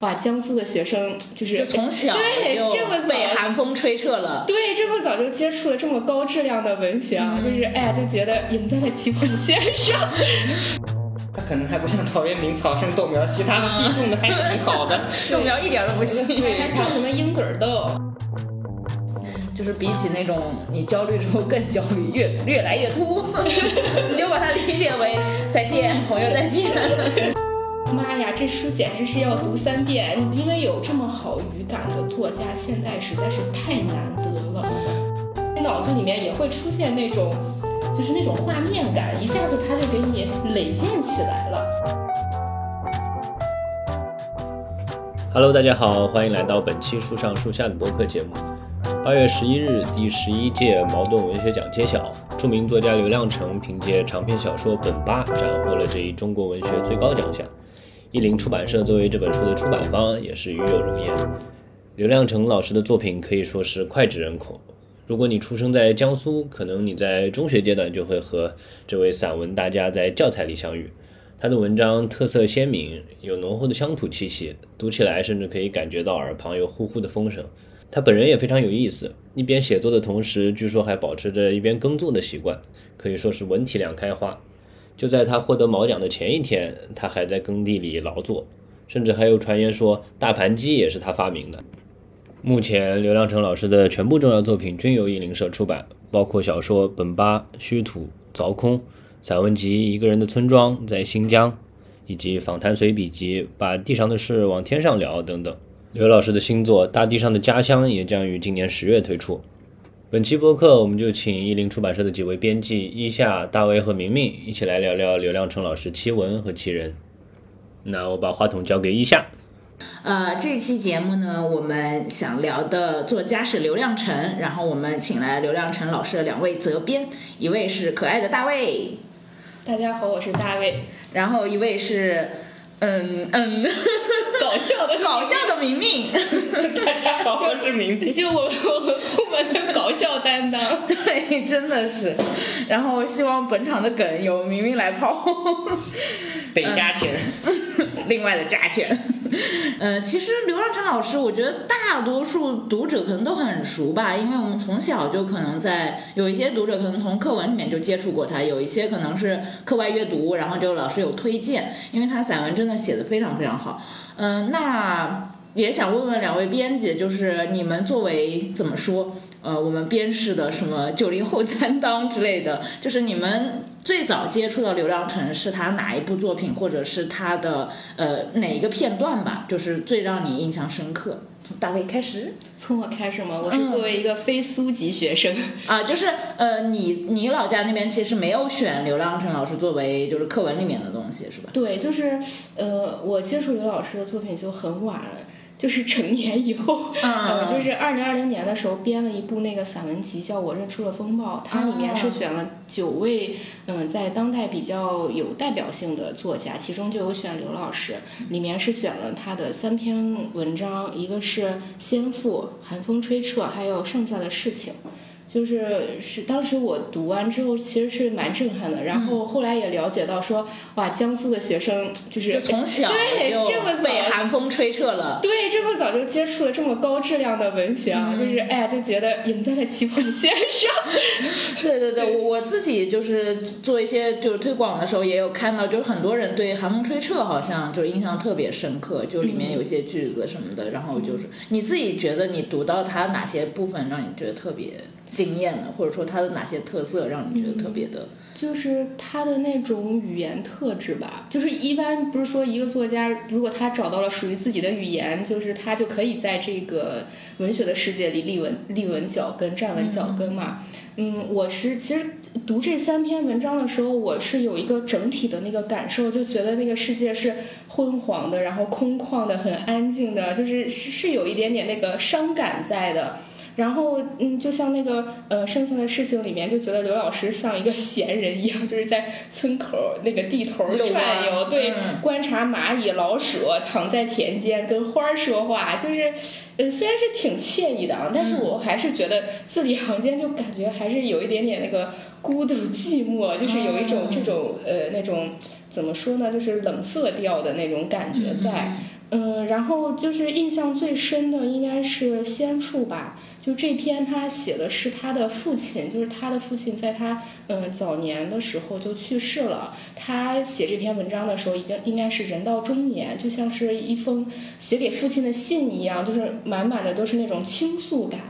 哇，江苏的学生就是就从小对就这么早被寒风吹彻了。对这么早就接触了这么高质量的文学啊，就是哎呀就觉得赢在了起跑线上。他可能还不像陶渊明草生豆苗稀，他的地种的还挺好的。豆苗一点都不稀，还种什么鹰嘴豆？就是比起那种你焦虑之后更焦虑，越越来越突，你就把它理解为再见，朋友再见。妈呀，这书简直是要读三遍！因为有这么好语感的作家，现在实在是太难得了。脑子里面也会出现那种，就是那种画面感，一下子他就给你垒建起来了。Hello，大家好，欢迎来到本期树上树下的播客节目。八月十一日，第十一届茅盾文学奖揭晓，著名作家刘亮程凭借长篇小说《本八》斩获了这一中国文学最高奖项。译林出版社作为这本书的出版方，也是与有荣焉。刘亮程老师的作品可以说是脍炙人口。如果你出生在江苏，可能你在中学阶段就会和这位散文大家在教材里相遇。他的文章特色鲜明，有浓厚的乡土气息，读起来甚至可以感觉到耳旁有呼呼的风声。他本人也非常有意思，一边写作的同时，据说还保持着一边耕作的习惯，可以说是文体两开花。就在他获得毛奖的前一天，他还在耕地里劳作，甚至还有传言说大盘鸡也是他发明的。目前，刘亮程老师的全部重要作品均由译林社出版，包括小说《本巴》《虚土》《凿空》。散文集《一个人的村庄在新疆》，以及访谈随笔集《把地上的事往天上聊》等等。刘老师的新作《大地上的家乡》也将于今年十月推出。本期播客，我们就请译林出版社的几位编辑伊夏、大卫和明明一起来聊聊刘亮程老师奇文和奇人。那我把话筒交给一夏。呃，这期节目呢，我们想聊的作家是刘亮程，然后我们请来刘亮程老师的两位责编，一位是可爱的大卫。大家好，我是大卫。然后一位是，嗯嗯，搞笑的搞笑的明明。大家好，我是明明。就我们我们部门的搞笑担当。对，真的是。然后希望本场的梗由明明来抛，得加钱。另外的加钱。呃，其实刘亮程老师，我觉得大多数读者可能都很熟吧，因为我们从小就可能在有一些读者可能从课文里面就接触过他，有一些可能是课外阅读，然后就老师有推荐，因为他散文真的写的非常非常好。嗯、那也想问问两位编辑，就是你们作为怎么说？呃，我们编室的什么九零后担当之类的，就是你们最早接触到刘亮程是他哪一部作品，或者是他的呃哪一个片段吧？就是最让你印象深刻。从大卫开始，从我开始吗？我是作为一个非苏籍学生、嗯、啊，就是呃，你你老家那边其实没有选刘亮程老师作为就是课文里面的东西是吧？对，就是呃，我接触刘老师的作品就很晚。就是成年以后，嗯、呃，就是二零二零年的时候编了一部那个散文集，叫《我认出了风暴》，它里面是选了九位，嗯、呃，在当代比较有代表性的作家，其中就有选刘老师，里面是选了他的三篇文章，一个是《先父》《寒风吹彻》，还有《剩下的事情》。就是是当时我读完之后，其实是蛮震撼的。然后后来也了解到说，哇，江苏的学生就是就从小对这么早被寒风吹彻了，对，这么早就接触了这么高质量的文学啊，嗯、就是哎呀，就觉得赢在了起跑线上。对对对，我我自己就是做一些就是推广的时候，也有看到，就是很多人对寒风吹彻好像就是印象特别深刻，就里面有一些句子什么的。嗯、然后就是你自己觉得你读到它哪些部分让你觉得特别？惊艳的，或者说它的哪些特色让你觉得特别的？嗯、就是他的那种语言特质吧。就是一般不是说一个作家，如果他找到了属于自己的语言，就是他就可以在这个文学的世界里立稳立稳脚跟、站稳脚跟嘛。嗯，我是其实读这三篇文章的时候，我是有一个整体的那个感受，就觉得那个世界是昏黄的，然后空旷的，很安静的，就是是是有一点点那个伤感在的。然后，嗯，就像那个呃，剩下的事情里面，就觉得刘老师像一个闲人一样，就是在村口那个地头转悠，对，嗯、观察蚂蚁、老鼠，躺在田间跟花儿说话，就是，呃，虽然是挺惬意的啊，但是我还是觉得字里行间就感觉还是有一点点那个孤独寂寞，就是有一种这种呃那种怎么说呢，就是冷色调的那种感觉在。嗯，然后就是印象最深的应该是先父吧。就这篇他写的是他的父亲，就是他的父亲在他嗯早年的时候就去世了。他写这篇文章的时候，应该应该是人到中年，就像是一封写给父亲的信一样，就是满满的都是那种倾诉感。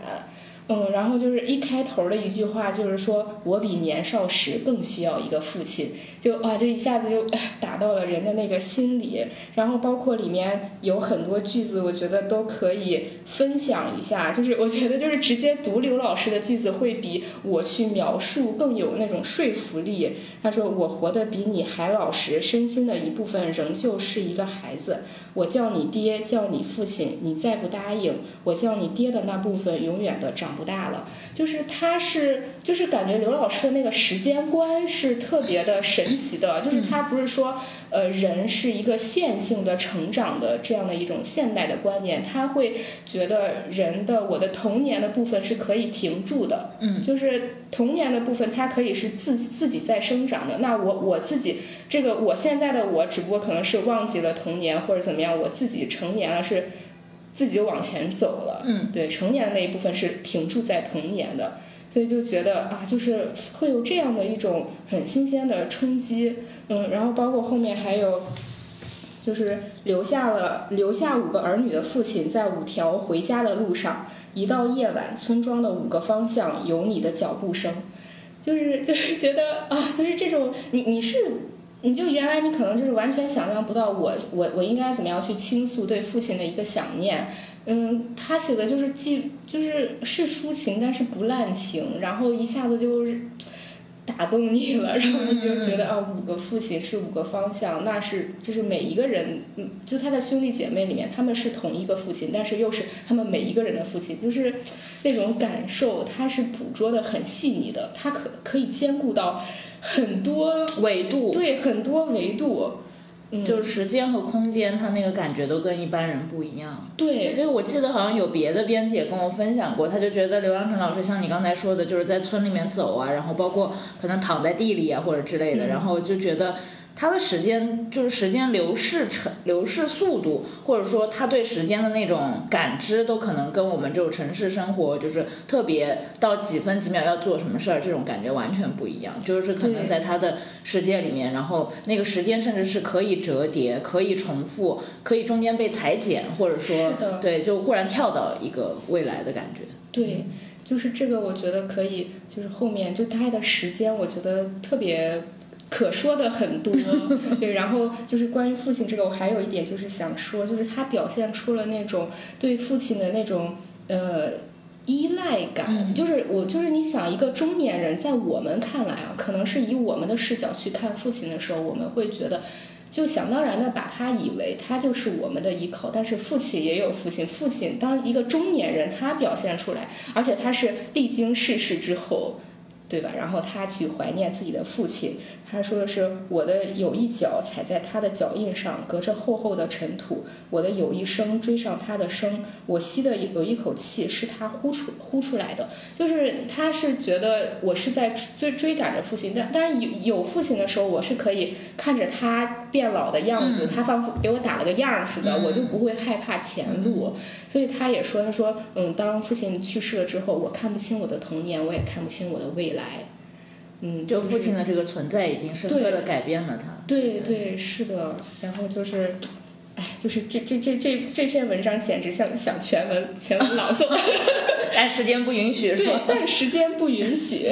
嗯，然后就是一开头的一句话，就是说我比年少时更需要一个父亲，就哇，就一下子就 打到了人的那个心里。然后包括里面有很多句子，我觉得都可以分享一下。就是我觉得就是直接读刘老师的句子，会比我去描述更有那种说服力。他说我活得比你还老实，身心的一部分仍旧是一个孩子。我叫你爹，叫你父亲，你再不答应，我叫你爹的那部分永远的长不大了。就是他是，就是感觉刘老师的那个时间观是特别的神奇的。就是他不是说，呃，人是一个线性的成长的这样的一种现代的观念，他会觉得人的我的童年的部分是可以停住的。嗯，就是童年的部分，它可以是自自己在生长的。那我我自己这个我现在的我，只不过可能是忘记了童年或者怎么样，我自己成年了是。自己往前走了，嗯，对，成年的那一部分是停驻在童年的，所以就觉得啊，就是会有这样的一种很新鲜的冲击，嗯，然后包括后面还有，就是留下了留下五个儿女的父亲，在五条回家的路上，一到夜晚，村庄的五个方向有你的脚步声，就是就是觉得啊，就是这种你你是。你就原来你可能就是完全想象不到我我我应该怎么样去倾诉对父亲的一个想念，嗯，他写的就是既就是是抒情，但是不滥情，然后一下子就是打动你了，然后你就觉得啊，五个父亲是五个方向，那是就是每一个人，嗯，就他的兄弟姐妹里面，他们是同一个父亲，但是又是他们每一个人的父亲，就是那种感受，他是捕捉的很细腻的，他可可以兼顾到。很多维度，对很多维度，嗯，就是时间和空间，他那个感觉都跟一般人不一样。对，这个我记得好像有别的编辑也跟我分享过，他就觉得刘阳成老师像你刚才说的，就是在村里面走啊，然后包括可能躺在地里啊或者之类的，然后就觉得。他的时间就是时间流逝成流逝速度，或者说他对时间的那种感知，都可能跟我们这种城市生活就是特别到几分几秒要做什么事儿这种感觉完全不一样。就是可能在他的世界里面，然后那个时间甚至是可以折叠、可以重复、可以中间被裁剪，或者说对，就忽然跳到一个未来的感觉。对，就是这个，我觉得可以，就是后面就他的时间，我觉得特别。可说的很多，对，然后就是关于父亲这个，我还有一点就是想说，就是他表现出了那种对父亲的那种呃依赖感，就是我就是你想一个中年人在我们看来啊，可能是以我们的视角去看父亲的时候，我们会觉得就想当然的把他以为他就是我们的依靠，但是父亲也有父亲，父亲当一个中年人他表现出来，而且他是历经世事之后。对吧？然后他去怀念自己的父亲，他说的是：“我的有一脚踩在他的脚印上，隔着厚厚的尘土；我的有一声追上他的声，我吸的有一口气是他呼出呼出来的。”就是他是觉得我是在追追赶着父亲，但但是有有父亲的时候，我是可以看着他变老的样子，他仿佛给我打了个样似的，我就不会害怕前路。所以他也说：“他说，嗯，当父亲去世了之后，我看不清我的童年，我也看不清我的未来。嗯，就父亲的这个存在已经深刻的改变了他。对对，是的。然后就是，哎，就是这这这这这篇文章简直像想全文全文朗诵，但时间不允许，是吧？但时间不允许。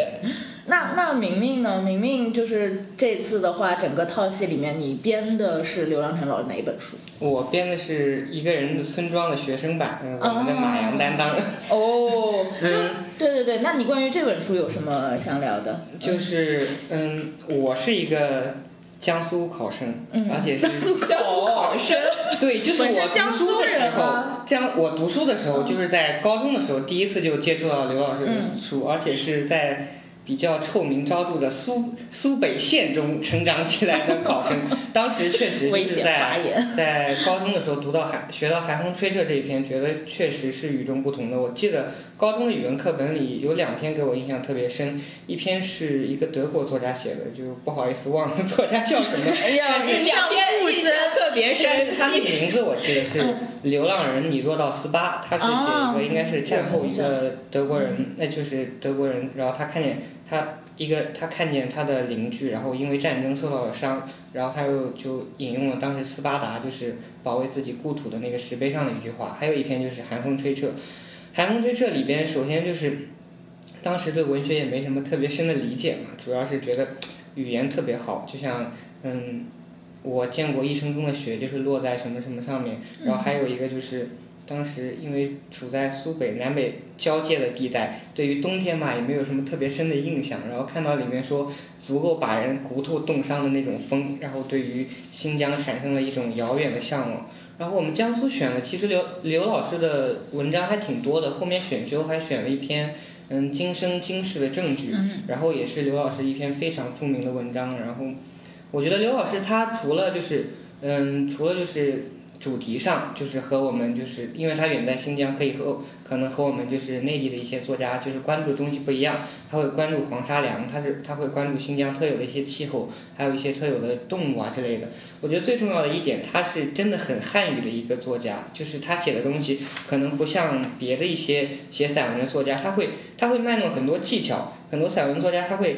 那那明明呢？明明就是这次的话，整个套系里面，你编的是刘良辰老师哪一本书？我编的是一个人的村庄的学生版，我们的马洋担当。哦，嗯，对对对，那你关于这本书有什么想聊的？就是嗯，我是一个江苏考生，而且是江苏考生。对，就是我读书的时候，江我读书的时候，就是在高中的时候，第一次就接触到刘老师的书，而且是在。比较臭名昭著的苏苏北县中成长起来的考生，当时确实是在。在高中的时候读到寒学到寒风吹彻这一篇，觉得确实是与众不同的。我记得高中的语文课本里有两篇给我印象特别深，一篇是一个德国作家写的，就不好意思忘了作家叫什么。哎呀，但是印象不深。特别深。他的名字我记得是 《流浪人你若到斯巴》，他是写一个应该是战后一个德国人，那就是德国人，然后他看见他一个他看见他的邻居，然后因为战争受到了伤，然后他又就引用了当时斯巴达就是保卫自己故土的那个石碑上的一句话，还有一篇就是《寒风吹彻》，《寒风吹彻》里边首先就是当时对文学也没什么特别深的理解嘛，主要是觉得语言特别好，就像嗯。我见过一生中的雪，就是落在什么什么上面。然后还有一个就是，当时因为处在苏北南北交界的地带，对于冬天嘛也没有什么特别深的印象。然后看到里面说足够把人骨头冻伤的那种风，然后对于新疆产生了一种遥远的向往。然后我们江苏选了，其实刘刘老师的文章还挺多的，后面选修还选了一篇嗯今生今世的证据，然后也是刘老师一篇非常著名的文章，然后。我觉得刘老师他除了就是，嗯，除了就是主题上，就是和我们就是，因为他远在新疆，可以和可能和我们就是内地的一些作家就是关注的东西不一样，他会关注黄沙梁，他是他会关注新疆特有的一些气候，还有一些特有的动物啊之类的。我觉得最重要的一点，他是真的很汉语的一个作家，就是他写的东西可能不像别的一些写散文的作家，他会他会卖弄很多技巧，很多散文作家他会。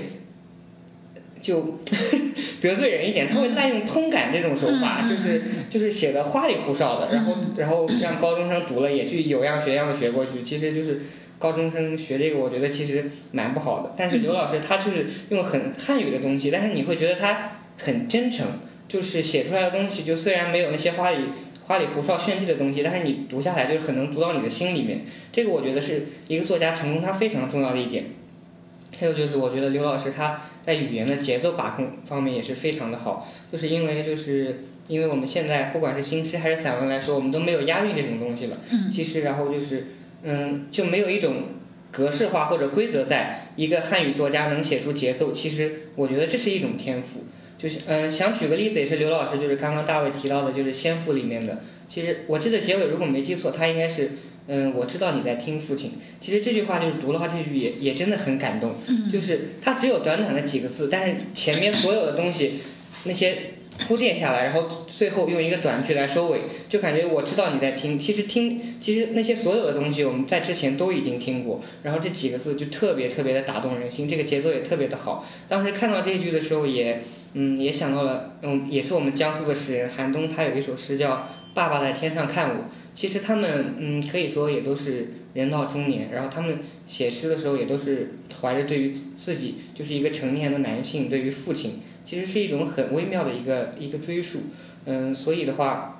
就 得罪人一点，他会滥用通感这种手法，就是就是写的花里胡哨的，然后然后让高中生读了也去有样学样的学过去，其实就是高中生学这个，我觉得其实蛮不好的。但是刘老师他就是用很汉语的东西，但是你会觉得他很真诚，就是写出来的东西就虽然没有那些花里花里胡哨炫技的东西，但是你读下来就很能读到你的心里面。这个我觉得是一个作家成功他非常重要的一点。还有就是我觉得刘老师他。在语言的节奏把控方面也是非常的好，就是因为就是因为我们现在不管是新诗还是散文来说，我们都没有押韵这种东西了。嗯。其实然后就是嗯就没有一种格式化或者规则，在一个汉语作家能写出节奏，其实我觉得这是一种天赋。就是嗯想举个例子，也是刘老师就是刚刚大卫提到的，就是《先父》里面的。其实我记得结尾如果没记错，他应该是。嗯，我知道你在听父亲。其实这句话就是读的话，这句也也真的很感动。就是它只有短短的几个字，但是前面所有的东西，那些铺垫下来，然后最后用一个短句来收尾，就感觉我知道你在听。其实听，其实那些所有的东西我们在之前都已经听过，然后这几个字就特别特别的打动人心，这个节奏也特别的好。当时看到这句的时候，也嗯也想到了，嗯也是我们江苏的诗人韩东，他有一首诗叫《爸爸在天上看我》。其实他们嗯，可以说也都是人到中年，然后他们写诗的时候也都是怀着对于自己就是一个成年的男性对于父亲，其实是一种很微妙的一个一个追溯，嗯，所以的话，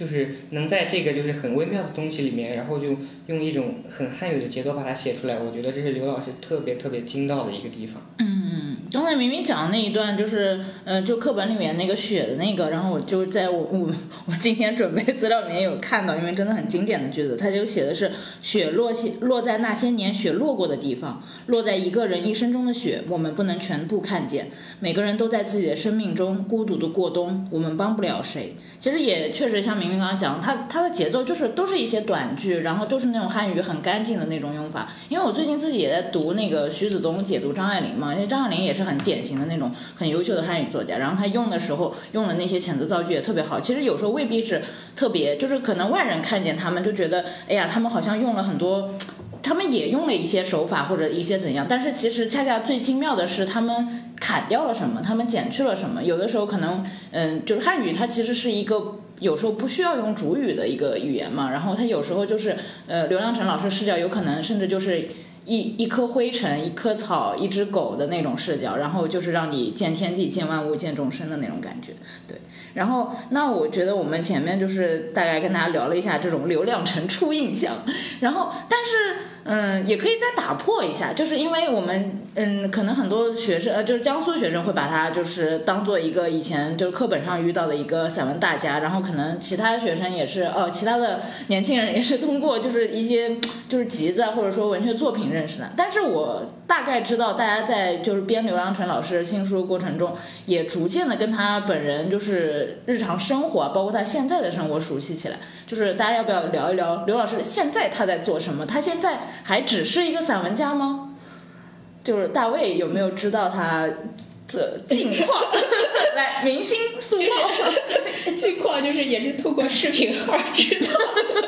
就是能在这个就是很微妙的东西里面，然后就用一种很汉语的节奏把它写出来，我觉得这是刘老师特别特别精到的一个地方。嗯，刚才明明讲的那一段就是，呃，就课本里面那个雪的那个，然后我就在我我我今天准备资料里面有看到，因为真的很经典的句子，他就写的是雪落些落在那些年雪落过的地方，落在一个人一生中的雪，我们不能全部看见，每个人都在自己的生命中孤独的过冬，我们帮不了谁。其实也确实像明明刚刚讲，他他的节奏就是都是一些短句，然后都是那种汉语很干净的那种用法。因为我最近自己也在读那个徐子东解读张爱玲嘛，因为张爱玲也是很典型的那种很优秀的汉语作家，然后他用的时候用的那些遣词造句也特别好。其实有时候未必是特别，就是可能外人看见他们就觉得，哎呀，他们好像用了很多。他们也用了一些手法或者一些怎样，但是其实恰恰最精妙的是他们砍掉了什么，他们减去了什么。有的时候可能，嗯，就是汉语它其实是一个有时候不需要用主语的一个语言嘛，然后它有时候就是，呃，刘亮程老师视角有可能甚至就是一一颗灰尘、一棵草、一只狗的那种视角，然后就是让你见天地、见万物、见众生的那种感觉，对。然后，那我觉得我们前面就是大概跟大家聊了一下这种流量成初印象，然后，但是。嗯，也可以再打破一下，就是因为我们，嗯，可能很多学生，呃，就是江苏学生会把它就是当做一个以前就是课本上遇到的一个散文大家，然后可能其他学生也是，呃，其他的年轻人也是通过就是一些就是集子或者说文学作品认识的。但是我大概知道，大家在就是编刘郎程老师新书的过程中，也逐渐的跟他本人就是日常生活，包括他现在的生活熟悉起来。就是大家要不要聊一聊刘老师现在他在做什么？他现在还只是一个散文家吗？就是大卫有没有知道他的近况？来，明星速报，近况就是也是透过视频号知道，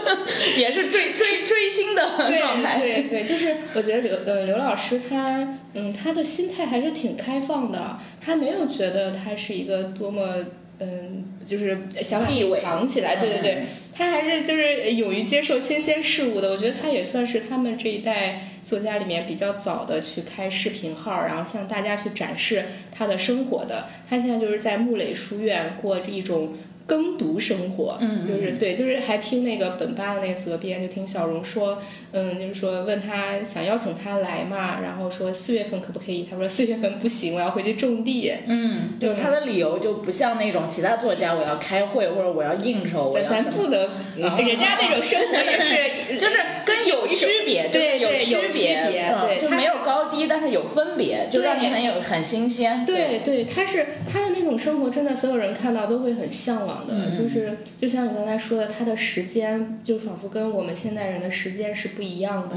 也是追追追星的状态。对对，就是我觉得刘呃刘老师他嗯他的心态还是挺开放的，他没有觉得他是一个多么。嗯，就是想把藏起来，对对对，他还是就是勇于接受新鲜事物的。我觉得他也算是他们这一代作家里面比较早的去开视频号，然后向大家去展示他的生活的。他现在就是在木垒书院过着一种。耕读生活，嗯，就是对，就是还听那个本巴的那个责编，就听小荣说，嗯，就是说问他想邀请他来嘛，然后说四月份可不可以？他说四月份不行，我要回去种地。嗯，就他的理由就不像那种其他作家，我要开会或者我要应酬，咱咱不能，人家那种生活也是，就是跟有区别，对有区别，对，就没有高低，但是有分别，就让你很有很新鲜。对对，他是他的那种生活，真的所有人看到都会很向往。的，就是就像你刚才说的，他的时间就仿佛跟我们现代人的时间是不一样的。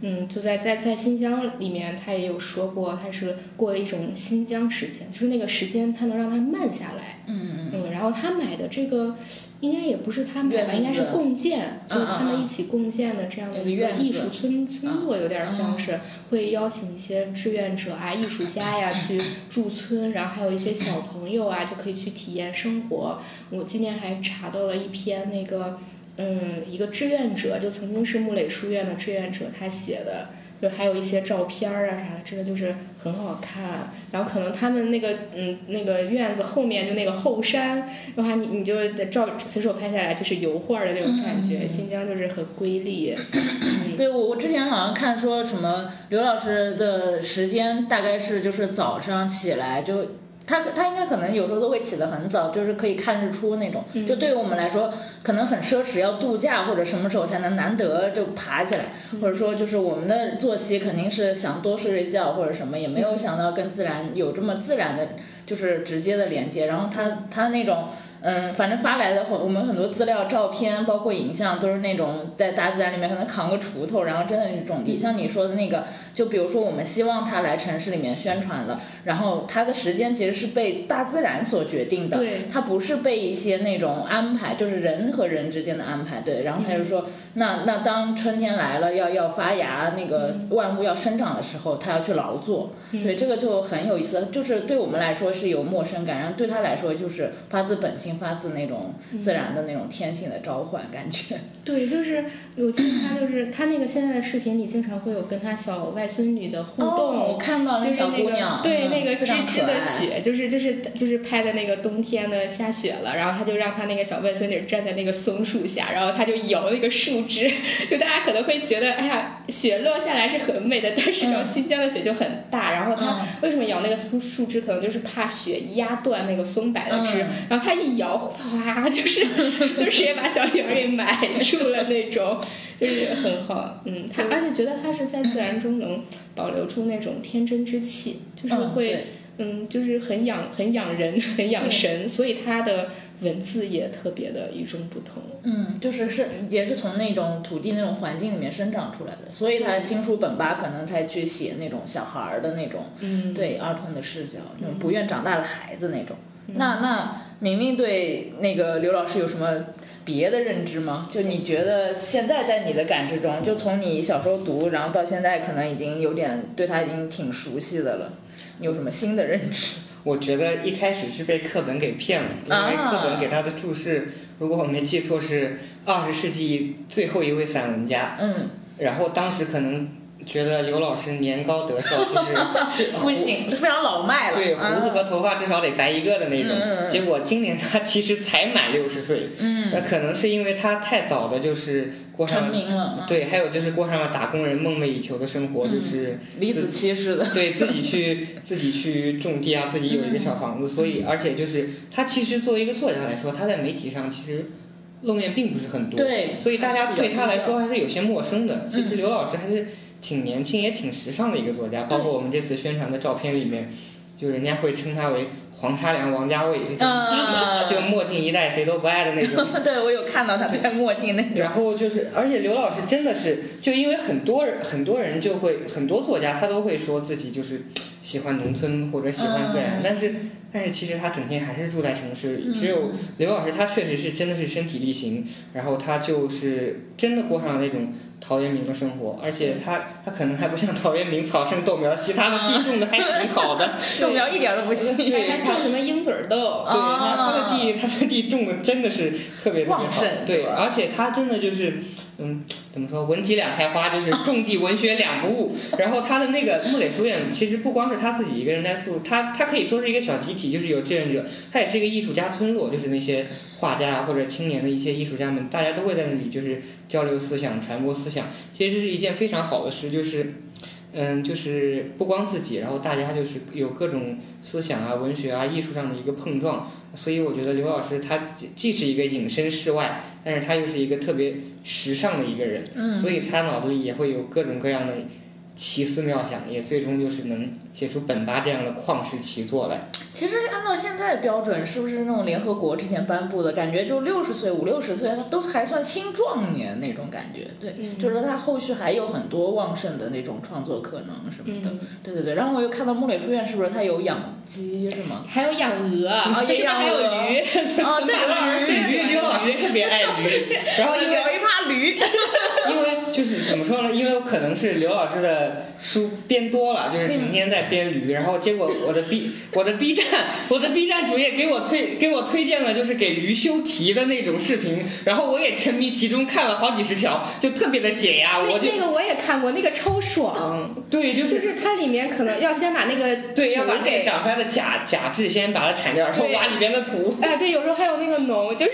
嗯，就在在在新疆里面，他也有说过，他是过了一种新疆时间，就是那个时间他能让他慢下来。嗯嗯。然后他买的这个应该也不是他买吧，应该是共建，就是他们一起共建的这样的一个艺术村村落，有点像是会邀请一些志愿者啊、艺术家呀 去驻村，然后还有一些小朋友啊就可以去体验生活。我今天还查到了一篇那个，嗯，一个志愿者，就曾经是木垒书院的志愿者，他写的。就还有一些照片儿啊啥的，真的就是很好看。然后可能他们那个嗯那个院子后面就那个后山，的话你你就是在照随手拍下来就是油画的那种感觉。新疆就是很瑰丽。对我我之前好像看说什么刘老师的时间大概是就是早上起来就。他他应该可能有时候都会起得很早，就是可以看日出那种。就对于我们来说，可能很奢侈，要度假或者什么时候才能难得就爬起来，或者说就是我们的作息肯定是想多睡睡觉或者什么，也没有想到跟自然有这么自然的，就是直接的连接。然后他他那种。嗯，反正发来的我们很多资料、照片，包括影像，都是那种在大自然里面可能扛个锄头，然后真的是种地。像你说的那个，就比如说我们希望他来城市里面宣传了，然后他的时间其实是被大自然所决定的，对，他不是被一些那种安排，就是人和人之间的安排，对。然后他就说，那那当春天来了，要要发芽，那个万物要生长的时候，他要去劳作，对，这个就很有意思，就是对我们来说是有陌生感，然后对他来说就是发自本性。发自那种自然的那种天性的召唤感觉。对，就是我记得他就是他那个现在的视频里经常会有跟他小外孙女的互动。我看到那小姑娘，对那个吱吱的雪，就是就是就是拍的那个冬天的下雪了，然后他就让他那个小外孙女站在那个松树下，然后他就摇那个树枝，就大家可能会觉得哎呀雪落下来是很美的，但是然后新疆的雪就很大，然后他为什么摇那个松树枝，可能就是怕雪压断那个松柏的枝，然后他一摇。哗，就是 就是也把小女儿给埋住了那种，就是很好，嗯，他而且觉得他是在自然中能保留出那种天真之气，就是会，嗯，就是很养很养人，很养神，所以他的文字也特别的与众不同。嗯，就是是也是从那种土地那种环境里面生长出来的，所以他新书本吧可能才去写那种小孩儿的那种，嗯，对儿童的视角，那种不愿长大的孩子那种。那那明明对那个刘老师有什么别的认知吗？就你觉得现在在你的感知中，就从你小时候读，然后到现在，可能已经有点对他已经挺熟悉的了。你有什么新的认知？我觉得一开始是被课本给骗了，因为课本给他的注释，如果我没记错是二十世纪最后一位散文家。嗯。然后当时可能觉得刘老师年高德寿，就是 不行，非常老迈了。对，胡子和头发至少得白一个的那种。结果今年他其实才满六十岁，那可能是因为他太早的就是过上了，对，还有就是过上了打工人梦寐以求的生活，就是李子柒似的，对自己去自己去种地啊，自己有一个小房子，所以而且就是他其实作为一个作家来说，他在媒体上其实。露面并不是很多，对，所以大家对他来说还是有些陌生的。其实刘老师还是挺年轻也挺时尚的一个作家，包括我们这次宣传的照片里面，就人家会称他为黄沙梁、王家卫，就墨镜一戴谁都不爱的那种。对，我有看到他戴墨镜那种。然后就是，而且刘老师真的是，就因为很多人很多人就会很多作家他都会说自己就是喜欢农村或者喜欢自然，但是。但是其实他整天还是住在城市里。只有刘老师，他确实是真的是身体力行，然后他就是真的过上了那种陶渊明的生活。而且他他可能还不像陶渊明草生豆苗稀，他的地种的还挺好的，豆苗一点都不稀。对，他种什么鹰嘴豆？对，他他的地他的地种的真的是特别特别好。对，而且他真的就是。嗯，怎么说？文体两开花，就是种地文学两不误。然后他的那个木垒书院，其实不光是他自己一个人在做，他他可以说是一个小集体，就是有志愿者，他也是一个艺术家村落，就是那些画家或者青年的一些艺术家们，大家都会在那里就是交流思想、传播思想。其实是一件非常好的事，就是，嗯，就是不光自己，然后大家就是有各种思想啊、文学啊、艺术上的一个碰撞。所以我觉得刘老师他既是一个隐身世外，但是他又是一个特别时尚的一个人，所以他脑子里也会有各种各样的奇思妙想，也最终就是能写出本巴这样的旷世奇作来。其实按照现在的标准，是不是那种联合国之前颁布的感觉，就六十岁、五六十岁，他都还算青壮年那种感觉？对，就是说他后续还有很多旺盛的那种创作可能什么的。对对对，然后我又看到木垒书院，是不是他有养鸡是吗？还有养鹅啊，也养还有驴。啊，对，刘老师，刘老师特别爱驴，然后有一趴驴。就是怎么说呢？因为可能是刘老师的书编多了，就是成天在编驴，然后结果我的 B 我的 B 站 我的 B 站主页给我推给我推荐了就是给驴修蹄的那种视频，然后我也沉迷其中看了好几十条，就特别的解压。我那个我也看过，那个超爽。对，就是就是它里面可能要先把那个对要把那个长出来的假假质先把它铲掉，然后挖里边的土。哎，对，有时候还有那个脓，就是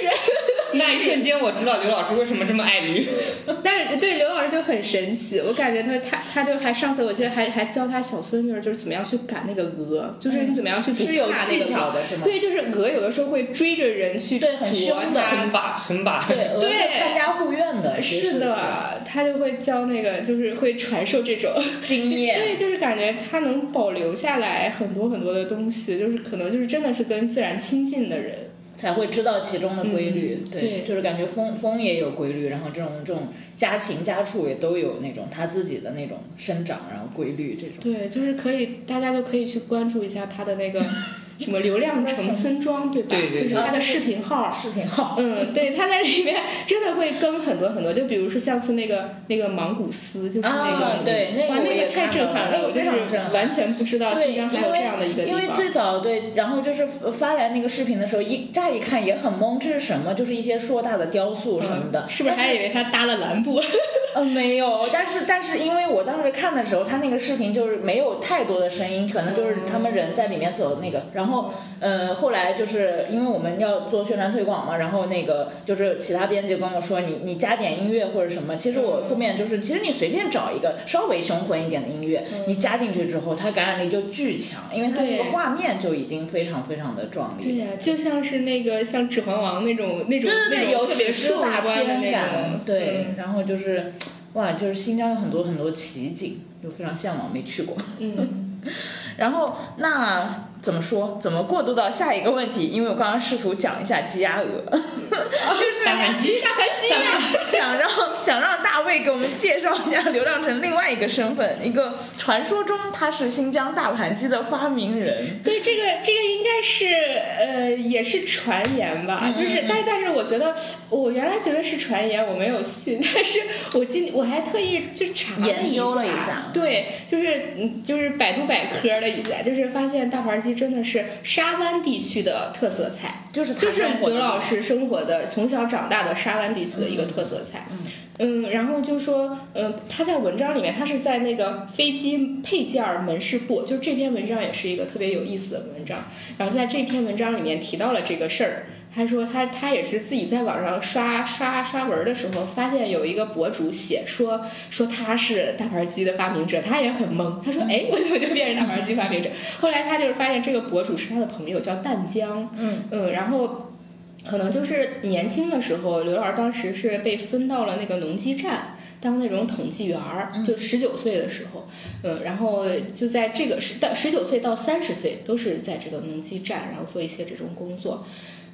那一瞬间我知道刘老师为什么这么爱驴。但是对刘老师就很神奇，我感觉他他他就还上次我记得还还教他小孙女就是怎么样去赶那个鹅，就是你怎么样去是有技巧的是吗？对，就是鹅有的时候会追着人去对很凶的村霸村霸对 对看家护院的，是的，他就会教那个就是会传授这种经验，对，就是感觉他能保留下来很多很多的东西，就是可能就是真的是跟自然亲近的人。才会知道其中的规律，对，就是感觉风风也有规律，然后这种这种家禽家畜也都有那种它自己的那种生长，然后规律这种。对，就是可以，大家就可以去关注一下它的那个。什么流量城村庄对吧？就是他的视频号。视频号。嗯，对，他在里面真的会更很多很多，就比如说上次那个那个芒古斯，就是那个，对，那个，那个太震撼了，我就是完全不知道新疆还有这样的一个地方。因为最早对，然后就是发来那个视频的时候，一乍一看也很懵，这是什么？就是一些硕大的雕塑什么的，是不是还以为他搭了蓝布？呃，没有，但是但是因为我当时看的时候，他那个视频就是没有太多的声音，可能就是他们人在里面走那个，然后。然后，呃，后来就是因为我们要做宣传推广嘛，然后那个就是其他编辑跟我说，你你加点音乐或者什么。其实我后面就是，其实你随便找一个稍微雄浑一点的音乐，你加进去之后，它感染力就巨强，因为它那个画面就已经非常非常的壮丽。对呀，就像是那个像《指环王》那种那种那种特别大片感。对，然后就是，哇，就是新疆有很多很多奇景，就非常向往，没去过。嗯，然后那。怎么说？怎么过渡到下一个问题？因为我刚刚试图讲一下鸡鸭鹅，就是大盘鸡，大盘鸡，想让想让大卫给我们介绍一下刘亮程另外一个身份，一个传说中他是新疆大盘鸡的发明人。对，这个这个应该是呃也是传言吧，就是但但是我觉得我原来觉得是传言，我没有信，但是我今我还特意就查研究了一下，对，就是嗯就是百度百科了一下，就是发现大盘鸡。真的是沙湾地区的特色菜，就是就是刘老师生活的从小长大的沙湾地区的一个特色菜。嗯，然后就说，嗯，他在文章里面，他是在那个飞机配件门市部，就这篇文章也是一个特别有意思的文章。然后在这篇文章里面提到了这个事儿，他说他他也是自己在网上刷刷刷文的时候，发现有一个博主写说说他是大盘鸡的发明者，他也很懵，他说哎，我怎么就变成大盘鸡发明者？后来他就是发现这个博主是他的朋友，叫淡江，嗯嗯，然后。可能就是年轻的时候，刘老师当时是被分到了那个农机站当那种统计员儿，就十九岁的时候，嗯，然后就在这个十到十九岁到三十岁都是在这个农机站，然后做一些这种工作，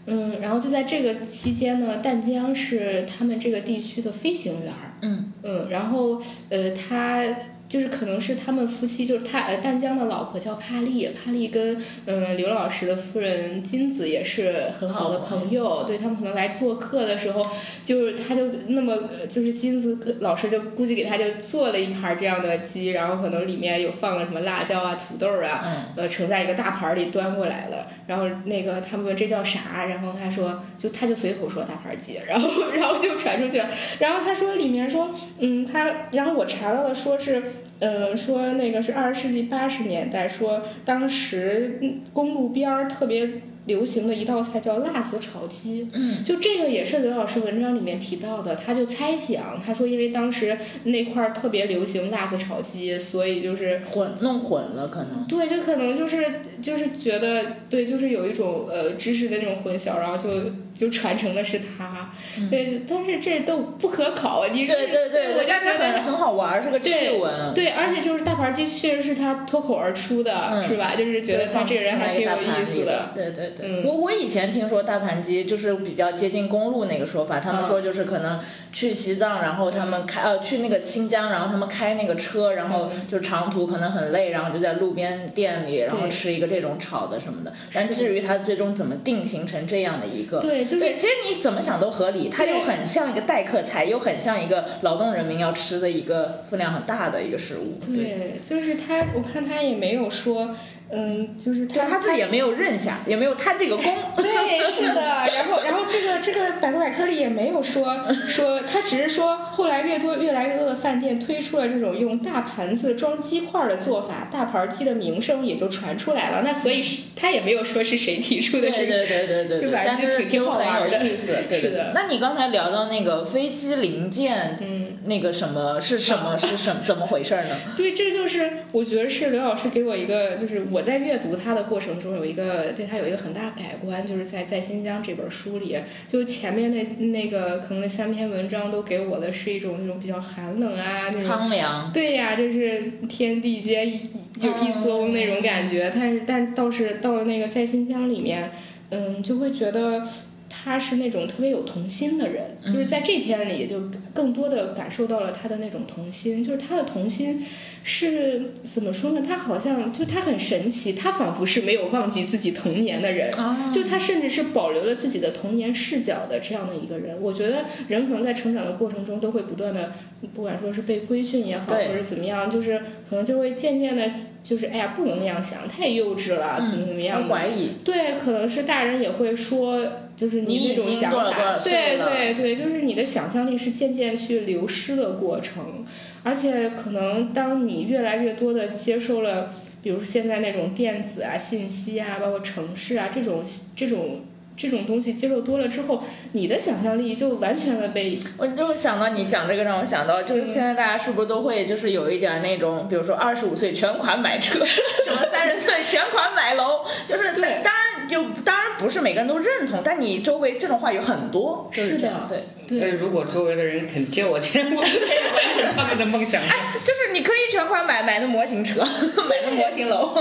嗯，然后就在这个期间呢，淡江是他们这个地区的飞行员儿，嗯嗯，然后呃他。就是可能是他们夫妻，就是他呃淡江的老婆叫帕丽，帕丽跟嗯刘老师的夫人金子也是很好的朋友，对他们可能来做客的时候，就是他就那么呃就是金子老师就估计给他就做了一盘这样的鸡，然后可能里面有放了什么辣椒啊、土豆啊，嗯呃盛在一个大盘里端过来了，然后那个他们问这叫啥，然后他说就他就随口说大盘鸡，然后 然后就传出去了，然后他说里面说嗯他，然后我查到了说是。嗯，说那个是二十世纪八十年代，说当时嗯公路边儿特别流行的一道菜叫辣子炒鸡，嗯，就这个也是刘老师文章里面提到的，他就猜想，他说因为当时那块儿特别流行辣子炒鸡，所以就是混弄混了可能。对，就可能就是就是觉得对，就是有一种呃知识的那种混淆，然后就就传承的是他，对，但是这都不可考，你对对对，我就但是觉得很很好玩儿，是个趣闻。对，而且就是大盘鸡确实是他脱口而出的，嗯是吧？就是觉得他这个人还挺有意思的。对对对，嗯我我以前听说大盘鸡就是比较接近公路那个说法，他们嗯说就是可能去西藏，然后他们开呃去那个新疆，然后他们开那个车，然后就长途可能很累，然后就在路边店里，然后吃一个这种炒的什么的。但至于他最终怎么定型成这样的一个，对，就是对，其实你怎么想都合理，它又很像一个待客菜，又很像一个劳动人民要吃的一个分量很大的一个食物。对，对，就是他，我看他也没有说，嗯，就是就他他自己也没有认下，也没有贪这个功。对，是的。然后，然后这个这个百度百科里也没有说说，他只是说后来越多越来越多的饭店推出了这种用大盘子装鸡块的做法，大盘鸡的名声也就传出来了。那所以是他也没有说是谁提出的对这个。对对对对就反正就挺挺好玩的有意思，对对是的那你刚才聊到那个飞机零件，嗯，那个什么是什么是什么怎么回事呢？对，这就是我觉得是刘老师给我一个，就是我在阅读他的过程中有一个对他有一个很大改观，就是在在新疆这本书里，就前面那那个可能那三篇文章都给我的是一种那种比较寒冷啊，那种苍凉，对呀，就是天地间一一就一缩那种感觉，但是但倒是到了那个在新疆里面，嗯，就会觉得。他是那种特别有童心的人，就是在这篇里就更多的感受到了他的那种童心，就是他的童心是怎么说呢？他好像就他很神奇，他仿佛是没有忘记自己童年的人，啊就他甚至是保留了自己的童年视角的这样的一个人。我觉得人可能在成长的过程中都会不断的，不管说是被规训也好，或者怎么样，就是可能就会渐渐的，就是哎呀，不能那样想，太幼稚了，怎么怎么样怀疑，对，可能是大人也会说，就是你那种想法，对对对，就是你的想象力是渐渐去流失的过程，而且可能当你越来越多的接受了，比如说现在那种电子啊、信息啊，包括城市啊这种这种这种东西接受多了之后，你的想象力就完全的被我就想到你讲这个，让我想到就是现在大家是不是都会就是有一点那种，比如说二十五岁全款买车，什么三十岁全款买楼，就是对。当然就当然不是每个人都认同，但你周围这种话有很多，就是是的对。对但是如果周围的人肯借我钱，我就可以完成他们的梦想。哎就是你可以全款买买的模型车，买个模型楼。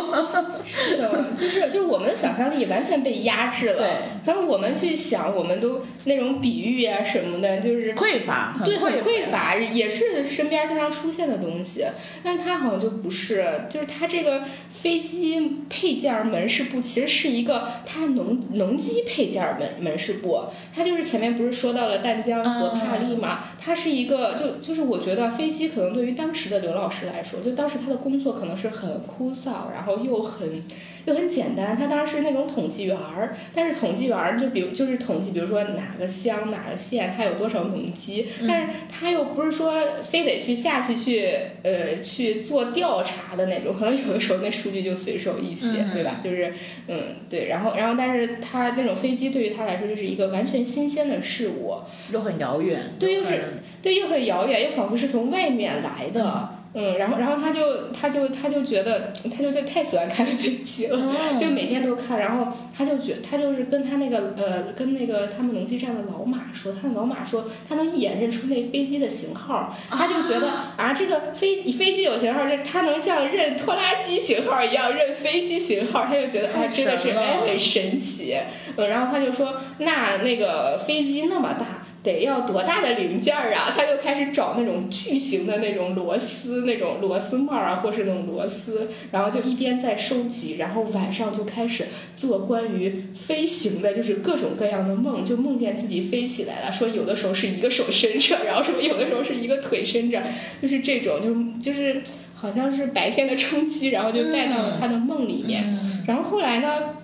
是的，就是就是我们的想象力完全被压制了。对，反正我们去想，我们都那种比喻啊什么的，就是匮乏，对，很匮匮乏，也是身边经常出现的东西。但是它好像就不是，就是他这个飞机配件门市部其实是一个它农农机配件门门市部，它就是前面不是说到了淡江和帕利嘛，它是一个就就是我觉得飞机可能对于当时的刘老师来说，就当时他的工作可能是很枯燥，然后又很。就很简单，他当时那种统计员儿，但是统计员儿就比如就是统计，比如说哪个乡哪个县它有多少农机，但是他又不是说非得去下去去呃去做调查的那种，可能有的时候那数据就随手一写，对吧？就是嗯对，然后然后但是他那种飞机对于他来说就是一个完全新鲜的事物，又很遥远，对，又是对又很遥远，又仿佛是从外面来的。嗯，然后，然后他就，他就，他就觉得，他就在太喜欢看飞机了，就每天都看。然后他就觉，他就是跟他那个，呃，跟那个他们农机站的老马说，他的老马说，他能一眼认出那飞机的型号。他就觉得啊，这个飞飞机有型号，就他能像认拖拉机型号一样认飞机型号，他就觉得啊，真的是哎很神奇。嗯，然后他就说，那那个飞机那么大。得要多大的零件儿啊？他就开始找那种巨型的那种螺丝，那种螺丝帽啊，或是那种螺丝，然后就一边在收集，然后晚上就开始做关于飞行的，就是各种各样的梦，就梦见自己飞起来了。说有的时候是一个手伸着，然后什么有的时候是一个腿伸着，就是这种，就就是好像是白天的冲击，然后就带到了他的梦里面。然后后来呢，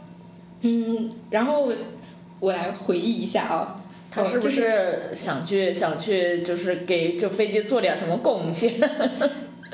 嗯，然后我来回忆一下啊。他是不是想去想去，就是给这飞机做点什么贡献？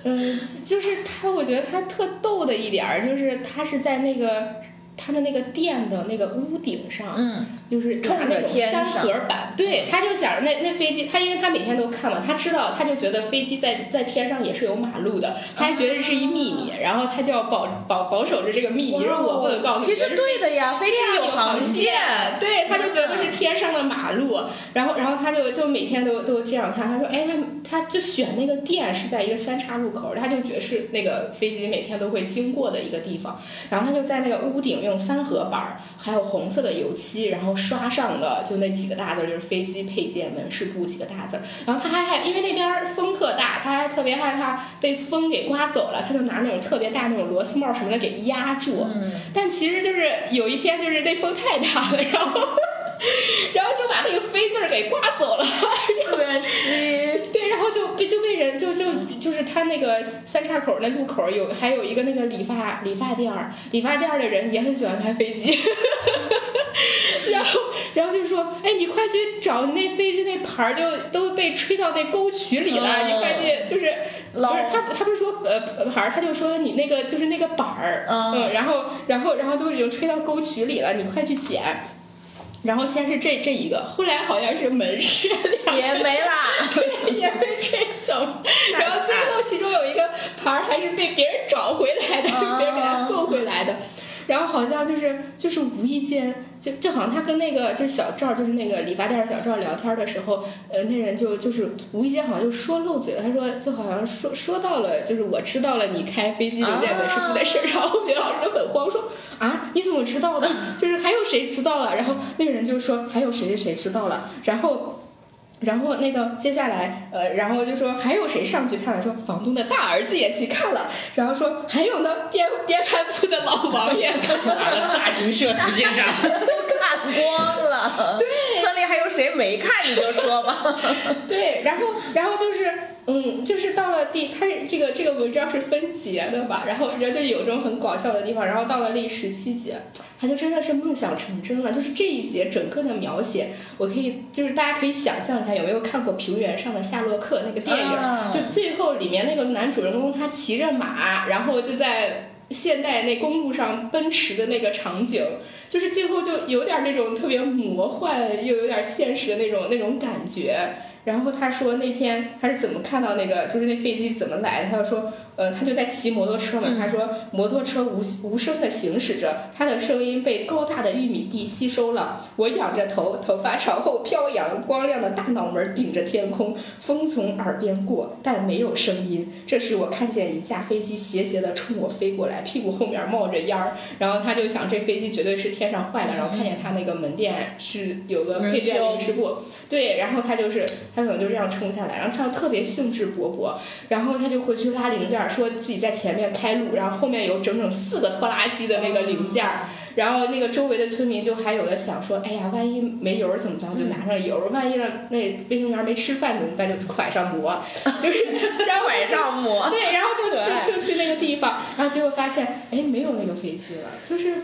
嗯，就是他，我觉得他特逗的一点儿，就是他是在那个。他的那个店的那个屋顶上，嗯，就是拿那种三合板，对，他就想着那那飞机，他因为他每天都看嘛，他知道，他就觉得飞机在在天上也是有马路的，他还觉得是一秘密，然后他就要保保保守着这个秘密，就是我不能告诉你。其实对的呀，飞机有航线，对，他就觉得是天上的马路，然后然后他就就每天都都这样看，他说，哎，他他就选那个店是在一个三岔路口，他就觉得是那个飞机每天都会经过的一个地方，然后他就在那个屋顶。用三合板儿，还有红色的油漆，然后刷上了就那几个大字儿，就是飞机配件门市部几个大字儿。然后他还害，因为那边风特大，他还特别害怕被风给刮走了，他就拿那种特别大那种螺丝帽什么的给压住。嗯但其实就是有一天就是那风太大了，然后。然后就把那个飞字儿给刮走了，别急。对，然后就被就被人就就就是他那个三岔口那路口有还有一个那个理发理发店儿，理发店儿的人也很喜欢开飞机，然后然后就说，哎，你快去找那飞机那牌儿，就都被吹到那沟渠里了，你快去，就是不是他他不是说呃牌儿，他就说你那个就是那个板儿，嗯，然后然后然后都已经吹到沟渠里了，你快去捡。然后先是这这一个，后来好像是门市 也没啦，也被吹走。然后最后其中有一个牌儿还是被别人找回来的，就别人给他送回来的。然后好像就是就是无意间，就就好像他跟那个就是小赵，就是那个理发店小赵聊天的时候，呃，那人就就是无意间好像就说漏嘴了。他说就好像说说到了，就是我知道了你开飞机零件门市部的事儿。然后刘老师就很慌，说啊，你怎么知道的？就是还有谁知道了？然后那个人就说还有谁谁谁知道了？然后。然后那个接下来，呃，然后就说还有谁上去看了？说房东的大儿子也去看了。然后说还有呢，编编排部的老王也看了。大型社死现场看光了。对，村里还有谁没看？你就说吧。对，然后然后就是。嗯，就是到了第，它是这个这个文章是分节的吧，然后然后就有这种很搞笑的地方，然后到了第十七节，他就真的是梦想成真了，就是这一节整个的描写，我可以就是大家可以想象一下，有没有看过平原上的夏洛克那个电影？就最后里面那个男主人公他骑着马，然后就在现代那公路上奔驰的那个场景，就是最后就有点那种特别魔幻又有点现实的那种那种感觉。然后他说那天他是怎么看到那个，就是那飞机怎么来的？他就说。呃，他就在骑摩托车嘛。他说，摩托车无无声的行驶着，他的声音被高大的玉米地吸收了。我仰着头，头发朝后飘扬，光亮的大脑门顶着天空，风从耳边过，但没有声音。这时我看见一架飞机斜斜的冲我飞过来，屁股后面冒着烟儿。然后他就想，这飞机绝对是天上坏的。然后看见他那个门店是有个配件零食部，对。然后他就是他可能就这样冲下来，然后他特别兴致勃勃，然后他就回去拉零件。面说自己在前面开路，然后后面有整整四个拖拉机的那个零件儿，然后那个周围的村民就还有的想说，哎呀，万一没油儿怎么办？就拿上油儿，万一呢那卫生员没吃饭怎么办？就拐上馍，就是 拐杖馍。对，然后就去就去那个地方，然后结果发现，哎，没有那个飞机了，就是。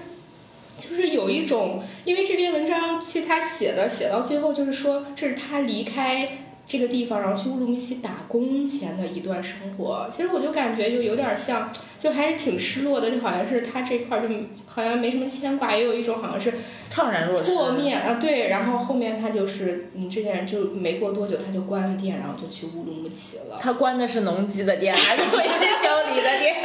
就是有一种，因为这篇文章其实他写的写到最后，就是说这是他离开这个地方，然后去乌鲁木齐打工前的一段生活。其实我就感觉就有点像，就还是挺失落的，就好像是他这块儿就好像没什么牵挂，也有一种好像是怅然若失。破灭啊，对。然后后面他就是，嗯，这件就没过多久他就关了店，然后就去乌鲁木齐了。他关的是农机的店，还是飞机修理的店？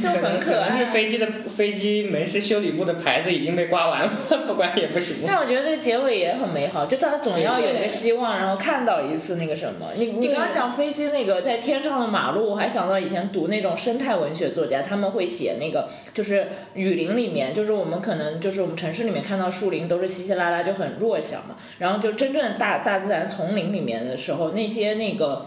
就很可可能是。飞机的飞机门市修理部的牌子已经被刮完了，不管也不行。但我觉得这个结尾也很美好，就他总要有一个希望，然后看到一次那个什么。你你对刚刚讲飞机那个在天上的马路，我还想到以前读那种生态文学作家，他们会写那个就是雨林里面，就是我们可能就是我们城市里面看到树林都是稀稀拉拉就很弱小嘛，然后就真正的大大自然丛林里面的时候，那些那个。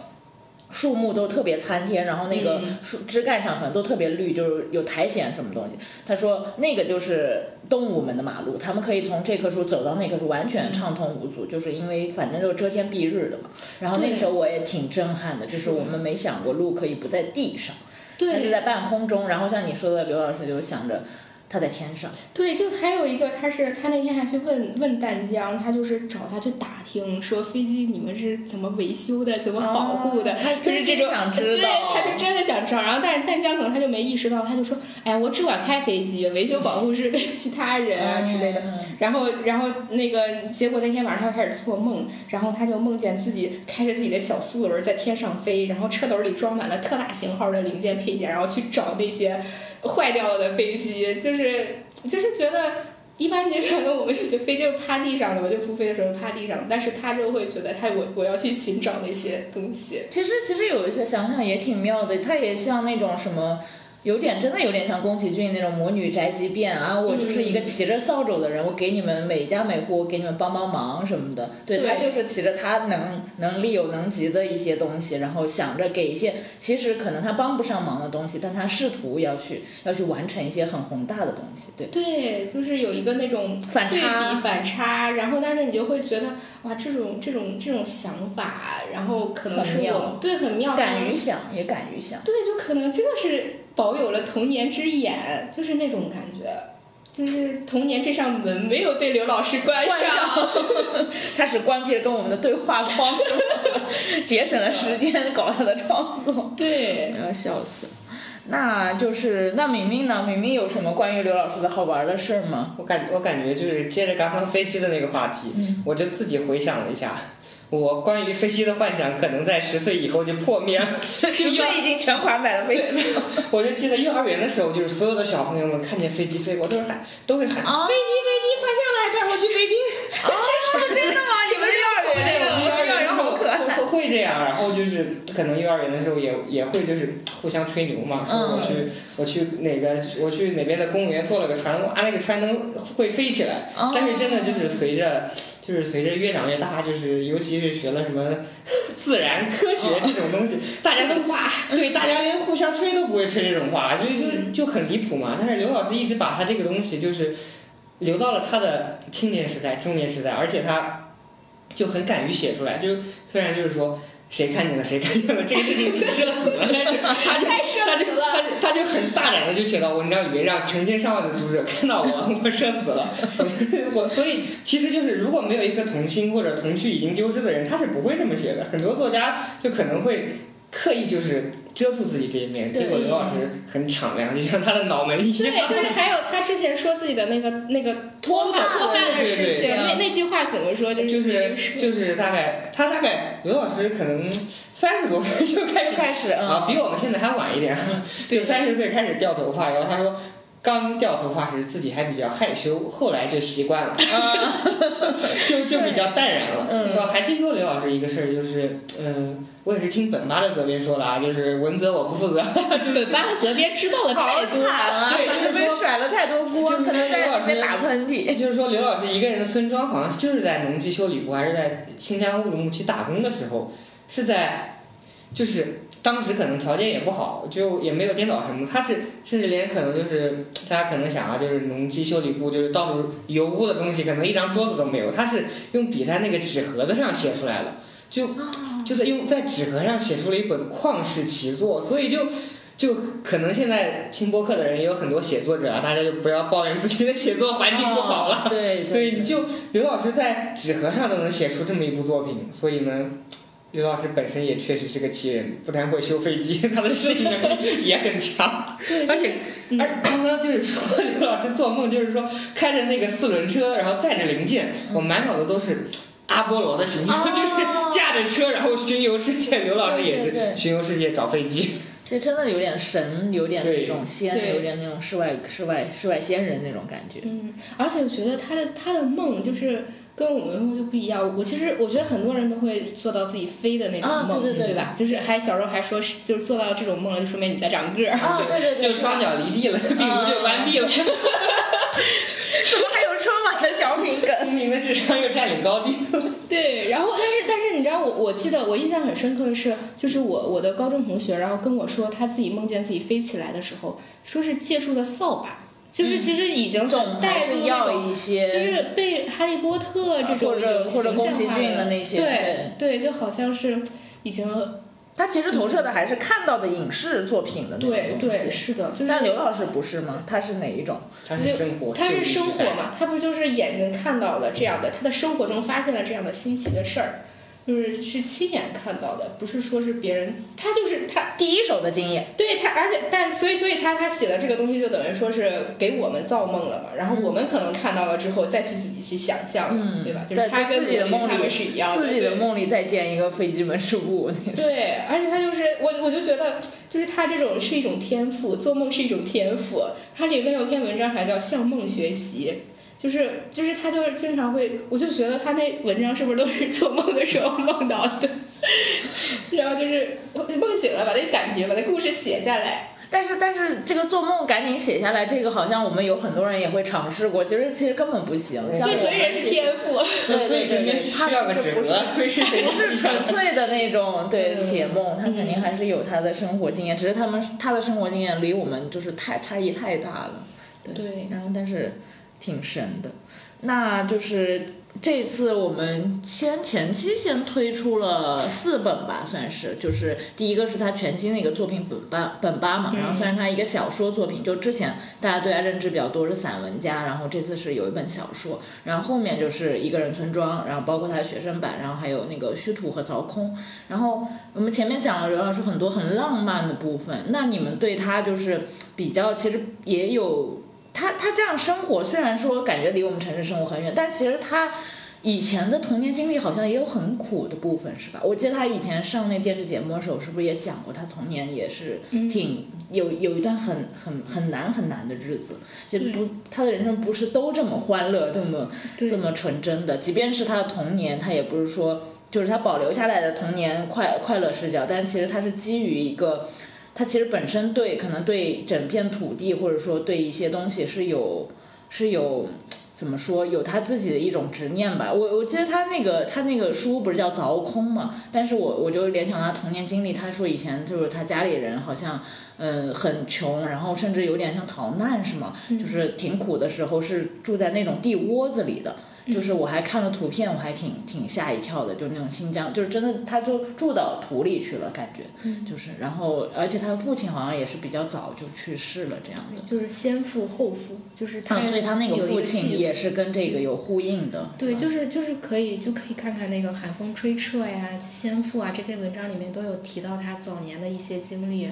树木都特别参天，然后那个嗯树枝干上可能都特别绿，就是有苔藓什么东西。他说那个就是动物们的马路，他们可以从这棵树走到那棵树，完全畅通无阻，就是因为反正就是遮天蔽日的嘛。然后那个时候我也挺震撼的，就是我们没想过路可以不在地上，它就在半空中。然后像你说的，刘老师就想着它在天上，对，就还有一个，他是他那天还去问问淡江，他就是找他去打听，说飞机你们是怎么维修的，怎么保护的，就是这种想知道对，他就真的想知道。然后但是淡江可能他就没意识到，他就说，哎呀，我只管开飞机，维修保护是其他人啊之类的。嗯然后，然后那个结果那天晚上他开始做梦，然后他就梦见自己开着自己的小四轮在天上飞，然后车斗里装满了特大型号的零件配件，然后去找那些坏掉的飞机，就是就是觉得。一般这个 我们就觉得飞机是趴地上的嘛，就复飞的时候趴地上，但是他就会觉得他我我要去寻找那些东西。其实其实有一些想想也挺妙的，他也像那种什么。有点真的有点像宫崎骏那种魔女宅急便啊！我就是一个骑着扫帚的人，我给你们每家每户给你们帮帮忙什么的。对对他就是骑着他能能力有能及的一些东西，然后想着给一些其实可能他帮不上忙的东西，但他试图要去要去完成一些很宏大的东西。对，对，就是有一个那种对反差反差，然后但是你就会觉得哇，这种这种这种想法，然后可能是我对很妙，敢于想也敢于想。对，就可能真的是保有了童年之眼，就是那种感觉。就是童年这扇门没有对刘老师关关上，他只关闭了跟我们的对话框，节省了时间搞他的创作。对，要笑死了。那就是那明明呢？明明有什么关于刘老师的好玩的事儿吗？我感我感觉就是接着刚刚飞机的那个话题，我就自己回想了一下，我关于飞机的幻想可能在十岁以后就破灭了。十岁已经全款买了飞机，我就记得幼儿园的时候，就是所有的小朋友们看见飞机飞过，都是喊，都会喊、哦飞机飞机，快下来，带我去飞机。哦，真的吗？你们幼儿园对，我会会这样，然后就是可能幼儿园的时候也也会就是互相吹牛嘛，说我去、我去哪个我去哪边的公园坐了个船，哇那个船能会飞起来，哦。但是真的就是随着就是随着越长越大，就是尤其是学了什么 自然科学这种东西，大家都哇对大家连互相吹都不会吹这种话，就就就很离谱嘛。但是刘老师一直把他这个东西就是留到了他的青年时代、中年时代，而且他就很敢于写出来。就虽然就是说谁看见了谁看见了，这个事情挺社死的，但是他就他就他就他就很大胆的就写到文章里面，让成千上万的读者看到我，我社死了。我所以其实就是如果没有一颗童心或者童趣已经丢失的人，他是不会这么写的。很多作家就可能会刻意就是遮住自己这一面，结果刘老师很敞亮，就像他的脑门一样对，样。就是还有他之前说自己的那个那个脱发脱发的事情，那那句话怎么说？就就是就是就是大概他大概刘老师可能三十多岁就开始开始啊，嗯，比我们现在还晚一点，对三十岁开始掉头发，然后他说。刚掉头发时自己还比较害羞，后来就习惯了，就就比较淡然了。嗯然后还听说刘老师一个事儿，就是嗯，我也是听本妈的责编说的啊，就是文责我不负责，本吧的责编知道的太多！对就是被说甩了太多锅，就可能在刘老师打喷嚏。就是说，刘老师一个人的村庄，好像就是在农机修理部，还是在新疆乌鲁木齐打工的时候，是在就是当时可能条件也不好，就也没有电脑什么，他是甚至连可能就是大家可能想啊，就是农机修理部就是到处油污的东西，可能一张桌子都没有，他是用笔在那个纸盒子上写出来了，就就是用在纸盒上写出了一本旷世奇作，所以就。就可能现在听播客的人也有很多写作者啊，大家就不要抱怨自己的写作环境不好了。对对，你就刘老师在纸盒上都能写出这么一部作品，所以呢，刘老师本身也确实是个奇人，不但会修飞机，他的适应能力 也很强。而且，而刚刚就是说 刘老师做梦，就是说开着那个四轮车，然后载着零件，我满脑子都是阿波罗的形象，就是驾着车然后巡游世界。刘老师也是巡游世界找飞机。这真的有点神，有点那种仙，有点那种世外世外世外仙人那种感觉。嗯，而且我觉得他的他的梦就是跟我们梦就不一样。我其实我觉得很多人都会做到自己飞的那种梦，对对对吧？就是还小时候还说是就是做到这种梦了，就说明你在长个儿。啊，对对对，就双脚离地了，病毒就关闭了。怎么还有春晚的小品梗？聪明的智商又占领高地。对，然后但是但是你知道我我记得我印象很深刻的是，就是我我的高中同学，然后跟我说他自己梦见自己飞起来的时候，说是借助了扫把，就是其实已经带入一些，就是被哈利波特这种或者或者宫崎骏的那些，对对，就好像是已经。他其实投射的还是看到的影视作品的那种东西。对对，是的。但刘老师不是吗？他是哪一种？他是生活。他是生活嘛？他不就是眼睛看到了这样的？他的生活中发现了这样的新奇的事儿。就是是亲眼看到的，不是说是别人，他就是他第一手的经验。对他，而且但所以所以他他写的这个东西就等于说是给我们造梦了嘛，然后我们可能看到了之后再去自己去想象，对吧？就是他跟自己的梦里是一样的，自己的梦里再建一个飞机文书部。对，而且他就是我我就觉得就是他这种是一种天赋，做梦是一种天赋。他里面有篇文章还叫向梦学习。就是就是他就是经常会，我就觉得他那文章是不是都是做梦的时候梦到的，然后就是梦醒了把那感觉把那故事写下来。但是但是这个做梦赶紧写下来，这个好像我们有很多人也会尝试过，就是其实根本不行。对，所以人是天赋。对对对，他就是不是不是纯粹的那种对写梦，他肯定还是有他的生活经验，只是他们他的生活经验离我们就是太差异太大了。对，然后但是。挺神的，那就是这次我们先前期先推出了四本吧，算是，就是第一个是他全新的一个作品本八本八嘛，然后算是他一个小说作品，就之前大家对他认知比较多是散文家，然后这次是有一本小说，然后后面就是一个人村庄，然后包括他的学生版，然后还有那个虚土和凿空，然后我们前面讲了刘老师很多很浪漫的部分，那你们对他就是比较，其实也有。他他这样生活，虽然说感觉离我们城市生活很远，但其实他以前的童年经历好像也有很苦的部分，是吧？我记得他以前上那电视节目的时候，是不是也讲过他童年也是挺有有一段很很很难很难的日子，就不他的人生不是都这么欢乐，这么这么纯真的。即便是他的童年，他也不是说就是他保留下来的童年快快乐视角，但其实他是基于一个。他其实本身对可能对整片土地或者说对一些东西是有是有怎么说有他自己的一种执念吧。我我记得他那个他那个书不是叫凿空嘛，但是我我就联想他童年经历，他说以前就是他家里人好像嗯很穷，然后甚至有点像逃难是吗？就是挺苦的时候是住在那种地窝子里的。就是我还看了图片，我还挺挺吓一跳的，就是那种新疆，就是真的，他就住到土里去了，感觉，就是，然后，而且他的父亲好像也是比较早就去世了，这样的。就是先父后父，就是他。所以他那个父亲也是跟这个有呼应的。对，就是就是可以就可以看看那个寒风吹彻呀，先父啊这些文章里面都有提到他早年的一些经历。嗯，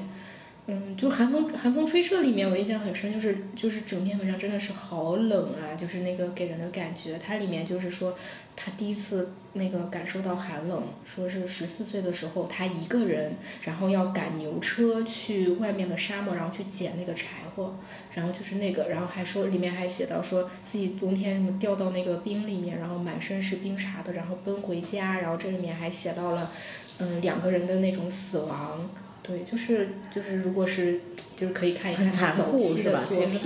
嗯就寒风寒风吹彻里面，我印象很深，就是就是整篇文章真的是好冷啊，就是那个给人的感觉，它里面就是说他第一次那个感受到寒冷，说是十四岁的时候，他一个人，然后要赶牛车去外面的沙漠，然后去捡那个柴火，然后就是那个，然后还说里面还写到说自己冬天什么掉到那个冰里面，然后满身是冰碴的，然后奔回家，然后这里面还写到了嗯两个人的那种死亡。对，就是就是，如果是就是可以看一看他早期的作品，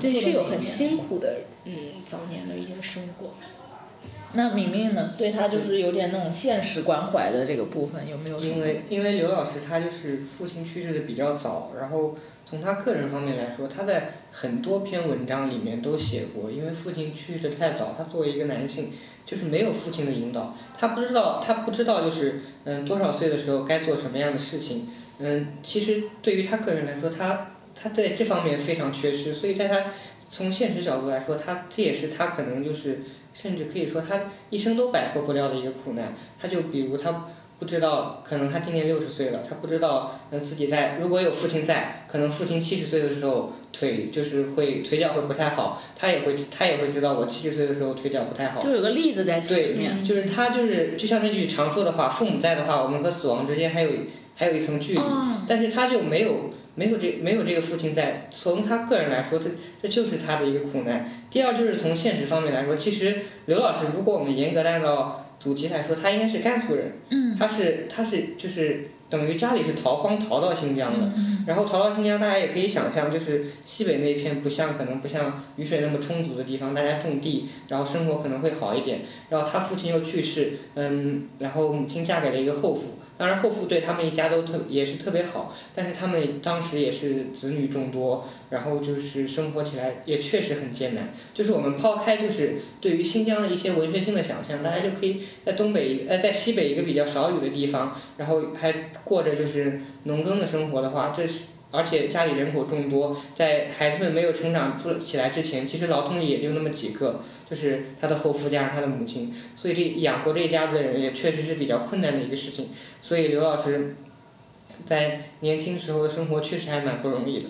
对，是有很辛苦的，嗯，早年的一些生活。那明明呢？对他就是有点那种现实关怀的这个部分，有没有？因为因为刘老师他就是父亲去世的比较早，然后从他个人方面来说，他在很多篇文章里面都写过，因为父亲去世的太早，他作为一个男性，就是没有父亲的引导，他不知道他不知道就是嗯多少岁的时候该做什么样的事情，嗯，其实对于他个人来说，他他在这方面非常缺失，所以在他从现实角度来说，他这也是他可能就是甚至可以说他一生都摆脱不了的一个苦难。他就比如他不知道，可能他今年六十岁了，他不知道嗯自己在如果有父亲在，可能父亲七十岁的时候腿就是会腿脚会不太好，他也会他也会知道我七十岁的时候腿脚不太好。就有个例子在前面。对，就是他就是就像那句常说的话，父母在的话，我们和死亡之间还有还有一层距离，但是他就没有。没有这没有这个父亲在，从他个人来说，这这就是他的一个苦难。第二就是从现实方面来说，其实刘老师，如果我们严格按照祖籍来说，他应该是甘肃人，他是他是就是等于家里是逃荒逃到新疆的，然后逃到新疆，大家也可以想象，就是西北那一片不像可能不像雨水那么充足的地方，大家种地，然后生活可能会好一点。然后他父亲又去世，嗯，然后母亲嫁给了一个后父。当然，后父对他们一家都特也是特别好，但是他们当时也是子女众多，然后就是生活起来也确实很艰难。就是我们抛开就是对于新疆的一些文学性的想象，大家就可以在东北呃在西北一个比较少雨的地方，然后还过着就是农耕的生活的话，这是。而且家里人口众多，在孩子们没有成长出起来之前，其实劳动力也就那么几个，就是他的后夫加上他的母亲，所以这养活这一家子人也确实是比较困难的一个事情。所以刘老师在年轻时候的生活确实还蛮不容易的。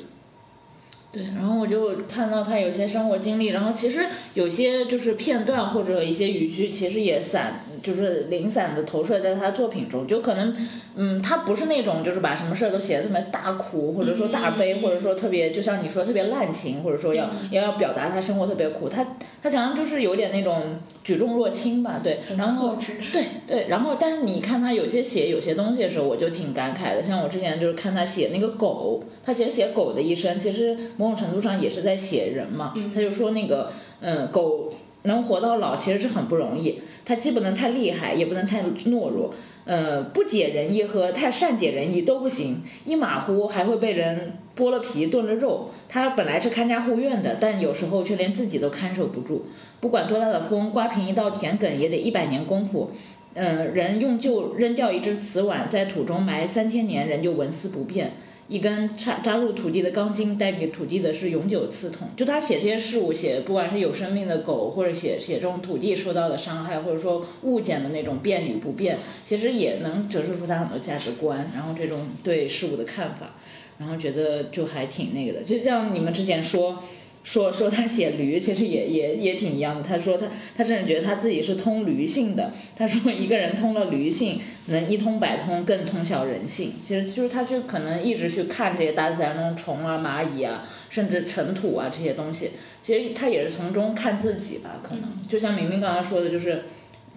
对，然后我就看到他有些生活经历，然后其实有些就是片段或者一些语句，其实也散。就是零散的投射在他作品中，就可能，嗯，他不是那种就是把什么事儿都写的特别大苦，或者说大悲，或者说特别就像你说特别滥情，或者说要要要表达他生活特别苦，他他讲的就是有点那种举重若轻吧，对，然后对对，然后但是你看他有些写有些东西的时候，我就挺感慨的，像我之前就是看他写那个狗，他其实写狗的一生，其实某种程度上也是在写人嘛，他就说那个嗯狗。能活到老其实是很不容易，他既不能太厉害，也不能太懦弱，呃，不解人意和太善解人意都不行，一马虎还会被人剥了皮炖了肉。他本来是看家护院的，但有时候却连自己都看守不住。不管多大的风，刮平一道田埂也得一百年功夫。嗯，人用旧扔掉一只瓷碗，在土中埋三千年，人就纹丝不变。一根插扎入土地的钢筋，带给土地的是永久刺痛。就他写这些事物，写不管是有生命的狗，或者写写这种土地受到的伤害，或者说物件的那种变与不变，其实也能折射出他很多价值观，然后这种对事物的看法，然后觉得就还挺那个的。就像你们之前说。说说他写驴，其实也也也挺一样的。他说他他甚至觉得他自己是通驴性的。他说一个人通了驴性，能一通百通，更通晓人性。其实就是他就可能一直去看这些大自然中虫啊、蚂蚁啊，甚至尘土啊这些东西。其实他也是从中看自己吧，可能就像明明刚刚说的，就是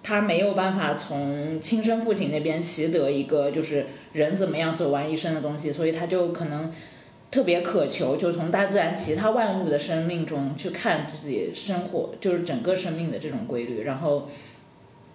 他没有办法从亲生父亲那边习得一个就是人怎么样走完一生的东西，所以他就可能。特别渴求，就从大自然其他万物的生命中去看自己生活，就是整个生命的这种规律。然后，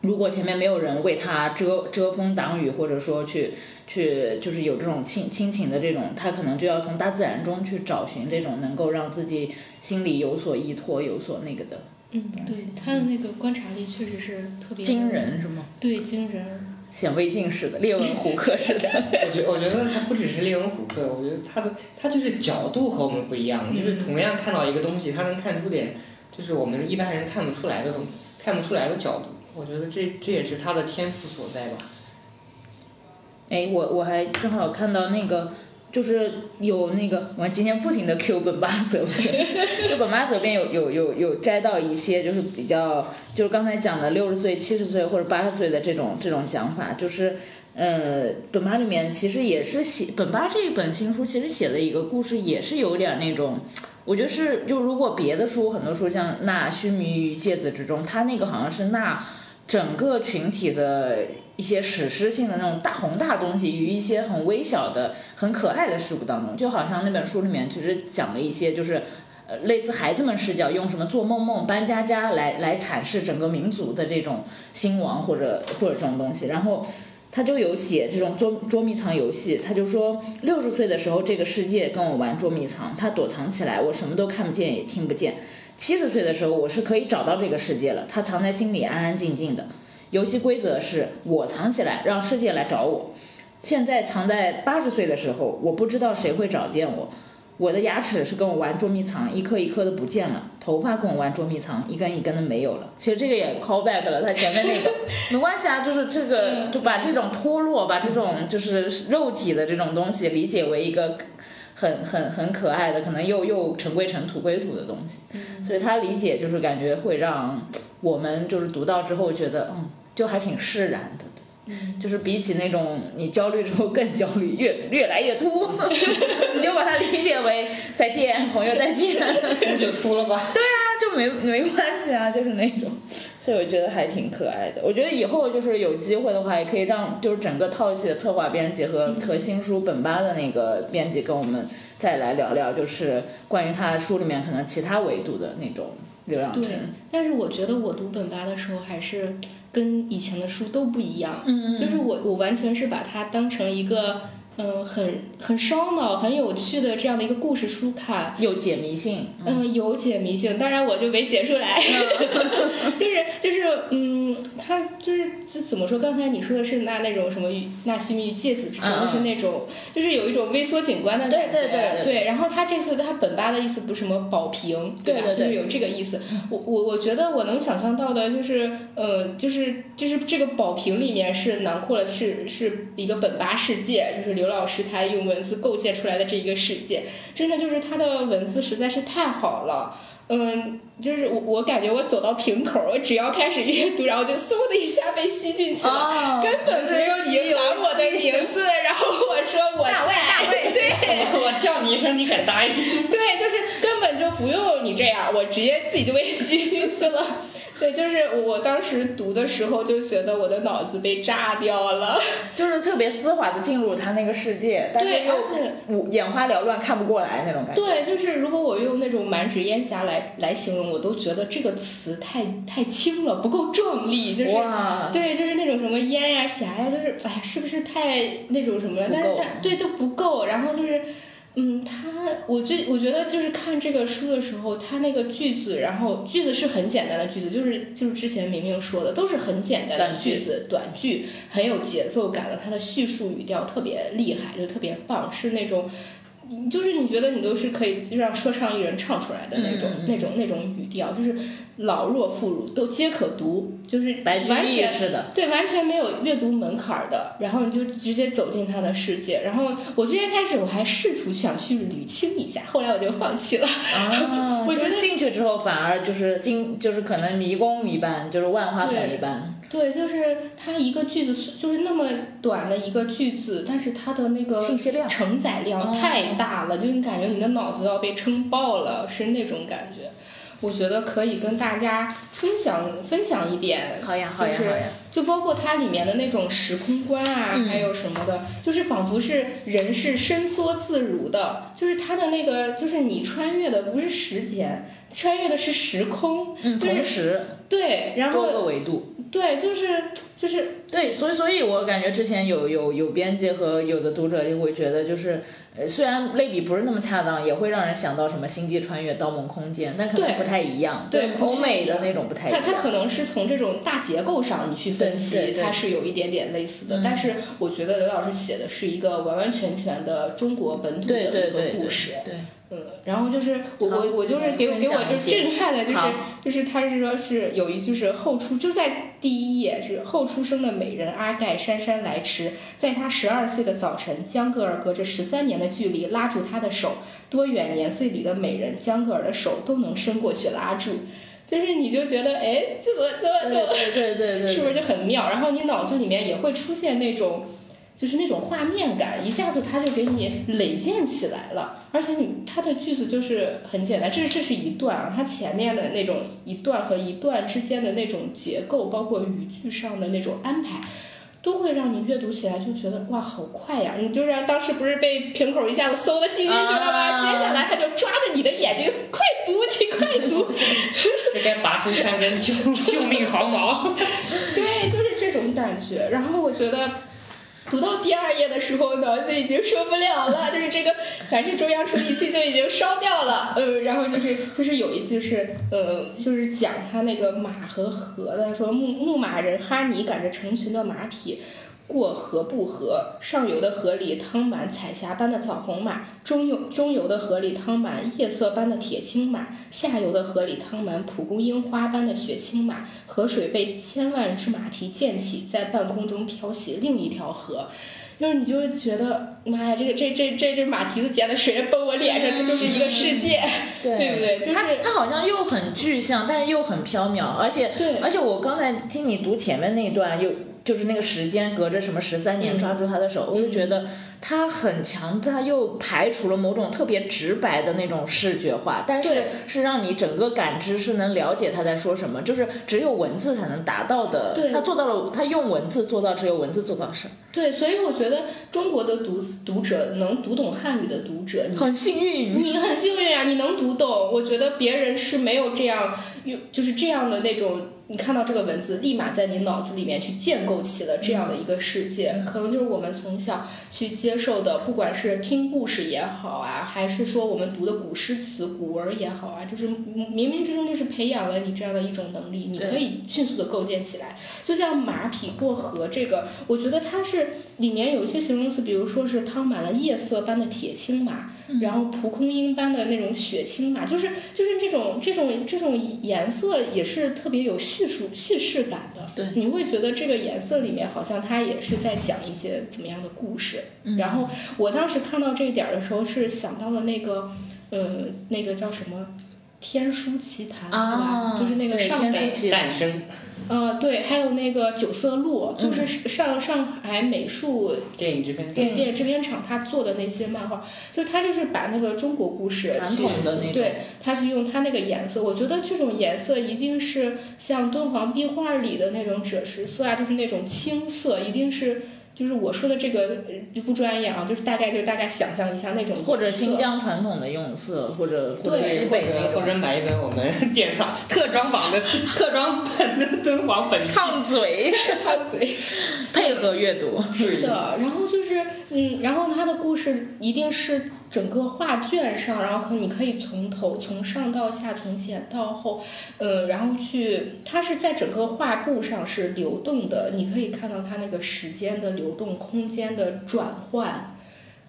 如果前面没有人为他遮遮风挡雨，或者说去去就是有这种亲亲情的这种，他可能就要从大自然中去找寻这种能够让自己心里有所依托、有所那个的。嗯，对，他的那个观察力确实是特别惊人，是吗？对，惊人。显微镜似的，列文虎克似的。我觉我觉得他不只是列文虎克，我觉得他的他就是角度和我们不一样，就是同样看到一个东西，他能看出点，就是我们一般人看不出来的东，看不出来的角度。我觉得这这也是他的天赋所在吧。哎，我我还正好看到那个。就是有那个，我今天不停的 Q 本巴泽边，就本巴泽边有有有有摘到一些，就是比较，就是刚才讲的六十岁、七十岁或者八十岁的这种这种讲法，就是，呃，本巴里面其实也是写本巴这一本新书，其实写的一个故事也是有点那种，我觉得是就如果别的书很多书像那须弥于芥子之中，他那个好像是那。整个群体的一些史诗性的那种大宏大东西，与一些很微小的、很可爱的事物当中，就好像那本书里面其实讲了一些，就是，呃类似孩子们视角，用什么做梦梦、搬家家来来阐释整个民族的这种兴亡或者或者这种东西，然后。他就有写这种捉捉迷藏游戏，他就说六十岁的时候这个世界跟我玩捉迷藏，他躲藏起来，我什么都看不见也听不见。七十岁的时候我是可以找到这个世界了，他藏在心里安安静静的。游戏规则是我藏起来，让世界来找我。现在藏在八十岁的时候，我不知道谁会找见我。我的牙齿是跟我玩捉迷藏，一颗一颗的不见了；头发跟我玩捉迷藏，一根一根的没有了。其实这个也 call back 了，他前面那个 没关系啊，就是这个就把这种脱落，把这种就是肉体的这种东西理解为一个很很很可爱的，可能又又尘归尘土归土的东西。所以他理解就是感觉会让我们就是读到之后觉得嗯，就还挺释然的。就是比起那种你焦虑之后更焦虑，越越来越秃，你就把它理解为再见，朋友再见，就秃了吧？对啊，就没没关系啊，就是那种，所以我觉得还挺可爱的。我觉得以后就是有机会的话，也可以让就是整个套系的策划编辑和和新书本吧的那个编辑跟我们再来聊聊，就是关于他书里面可能其他维度的那种流量。对，但是我觉得我读本吧的时候还是。跟以前的书都不一样，就是我我完全是把它当成一个。嗯，很很烧脑、很有趣的这样的一个故事书看，有解谜性。嗯，有解谜性，当然我就没解出来。就是就是，嗯，他就是怎么说？刚才你说的是那那种什么纳须密芥子之争，是那种就是有一种微缩景观的感觉。对对对对。然后他这次他本八的意思不是什么保平，对吧？就是有这个意思。我我我觉得我能想象到的就是，呃，就是就是这个保平里面是囊括了是是一个本八世界，就是刘。老师他用文字构建出来的这一个世界，真的就是他的文字实在是太好了。嗯，就是我我感觉我走到瓶口，我只要开始阅读，然后就嗖的一下被吸进去了，根本没有你喊我的名字，然后我说我大卫大卫，对，我叫你一声你很答应，对，就是根本就不用你这样，我直接自己就被 吸进去了。对，就是我当时读的时候就觉得我的脑子被炸掉了，就是特别丝滑的进入他那个世界，但是又眼花缭乱看不过来那种感觉。对，就是如果我用那种满纸烟霞来来形容，我都觉得这个词太太轻了，不够壮丽。就是对，就是那种什么烟呀霞呀，就是哎呀，是不是太那种什么了？但是它对都不够，然后就是。嗯，他，我最我觉得就是看这个书的时候，他那个句子，然后句子是很简单的句子，就是就是之前明明说的，都是很简单的句子，短句，很有节奏感的，它的叙述语调特别厉害，就特别棒，是那种。就是你觉得你都是可以让说唱艺人唱出来的那种那种那种语调，就是老弱妇孺都皆可读，就是完全对完全没有阅读门槛的，然后你就直接走进他的世界。然后我最先开始我还试图想去捋清一下，后来我就放弃了。啊，我觉得进去之后反而就是进就是可能迷宫一般，就是万花筒一般。对，就是它一个句子，就是那么短的一个句子，但是它的那个信息量承载量太大了，就你感觉你的脑子要被撑爆了，是那种感觉。我觉得可以跟大家分享分享一点，好呀，好呀，好呀。就包括它里面的那种时空观啊，还有什么的，就是仿佛是人是伸缩自如的，就是它的那个，就是你穿越的不是时间，穿越的是时空，嗯同时对，然后多个维度。对，就是就是对，所以所以我感觉之前有有有编辑和有的读者就会觉得，就是呃，虽然类比不是那么恰当，也会让人想到什么《星际穿越》《盗梦空间》，但可能不太一样。对，欧美的那种不太一样。它它可能是从这种大结构上你去分析，它是有一点点类似的。但是我觉得刘老师写的是一个完完全全的中国本土的一个故事。对。嗯，然后就是我我我就是给给我就震撼的，就是就是他是说是有一句是后出就在第一页是后出生的美人阿盖姗姗来迟，在他十二岁的早晨，江格尔隔着十三年的距离拉住他的手，多远年岁里的美人江格尔的手都能伸过去拉住，就是你就觉得哎怎么怎么怎么对对对对，是不是就很妙？然后你脑子里面也会出现那种。就是那种画面感，一下子它就给你累建起来了，而且你它的句子就是很简单，这这是一段啊，它前面的那种一段和一段之间的那种结构，包括语句上的那种安排，都会让你阅读起来就觉得哇好快呀！你就是当时不是被瓶口一下子搜的幸运去了吗？接下来他就抓着你的眼睛，快读，你快读。这该拔出三根救救命毫毛。对，就是这种感觉。然后我觉得。读到第二页的时候，脑子已经受不了了，就是这个，反正中央处理器就已经烧掉了。嗯，然后就是就是有一句是，呃，就是讲他那个马和河的，说牧牧马人哈尼赶着成群的马匹。过河不河，上游的河里汤满彩霞般的枣红马，中游中游的河里汤满夜色般的铁青马，下游的河里汤满蒲公英花般的雪青马。河水被千万只马蹄溅起，在半空中漂洗另一条河。就是你就会觉得，妈呀，这个这这这这马蹄子溅的水崩我脸上，它就是一个世界，对不对？就是它它好像又很具象，但是又很缥缈，而且对，而且我刚才听你读前面那段又。就是那个时间隔着什么十三年抓住他的手，我就觉得他很强，他又排除了某种特别直白的那种视觉化，但是是让你整个感知是能了解他在说什么，就是只有文字才能达到的。他做到了，他用文字做到只有文字做到的事。对，所以我觉得中国的读读者能读懂汉语的读者，很幸运，你很幸运啊，你能读懂。我觉得别人是没有这样用，就是这样的那种。你看到这个文字，立马在你脑子里面去建构起了这样的一个世界，可能就是我们从小去接受的，不管是听故事也好啊，还是说我们读的古诗词、古文也好啊，就是冥冥之中就是培养了你这样的一种能力，你可以迅速的构建起来。就像马匹过河这个，我觉得它是里面有一些形容词，比如说是汤满了夜色般的铁青马，然后蒲公英般的那种雪青马，就是就是这种这种这种颜色也是特别有。叙述叙事感的，对，你会觉得这个颜色里面好像它也是在讲一些怎么样的故事。然后我当时看到这一点的时候，是想到了那个，呃，那个叫什么《天书奇谭》，对吧？就是那个上北诞生。呃，对，还有那个九色鹿，就是上上海美术电影制片电电影制片厂他做的那些漫画，就他就是把那个中国故事传统的那种，对，他去用他那个颜色，我觉得这种颜色一定是像敦煌壁画里的那种赭石色啊，就是那种青色，一定是。就是我说的这个不专业啊，就是大概就大概想象一下那种或者新疆传统的用色，或者或者西北的或者买一本我们 典藏特装版的特装本的敦煌本烫嘴 烫嘴，配合阅读是的，然后就是嗯，然后他的故事一定是。整个画卷上，然后可你可以从头从上到下，从前到后，呃，然后去，它是在整个画布上是流动的，你可以看到它那个时间的流动，空间的转换，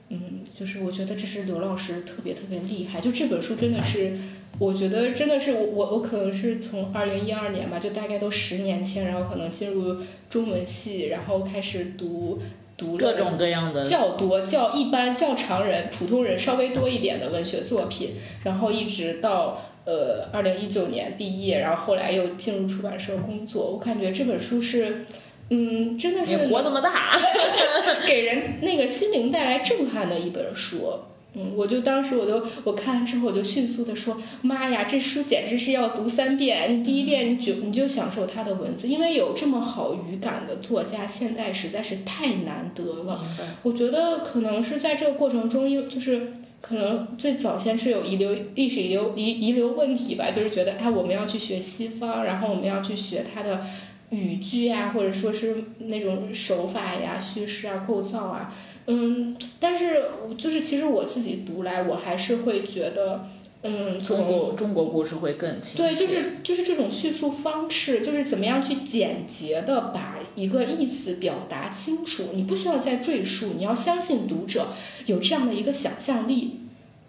嗯，就是我觉得这是刘老师特别特别厉害，就这本书真的是，我觉得真的是我我可能是从二零一二年吧，就大概都十年前，然后可能进入中文系，然后开始读。读各种各样的较多、较一般、较常人、普通人稍微多一点的文学作品，然后一直到呃二零一九年毕业，然后后来又进入出版社工作。我感觉这本书是，嗯，真的是你活那么大，给人那个心灵带来震撼的一本书。嗯，我就当时我都我看完之后我就迅速的说，妈呀，这书简直是要读三遍。你第一遍你就你就享受它的文字，因为有这么好语感的作家，现在实在是太难得了。我觉得可能是在这个过程中，因就是可能最早先是有遗留历史遗留遗遗留问题吧，就是觉得哎我们要去学西方，然后我们要去学它的语句啊，或者说是那种手法呀、叙事啊、构造啊。嗯，但是就是其实我自己读来，我还是会觉得，嗯，中国中国故事会更清对，就是就是这种叙述方式，就是怎么样去简洁的把一个意思表达清楚，你不需要再赘述，你要相信读者有这样的一个想象力。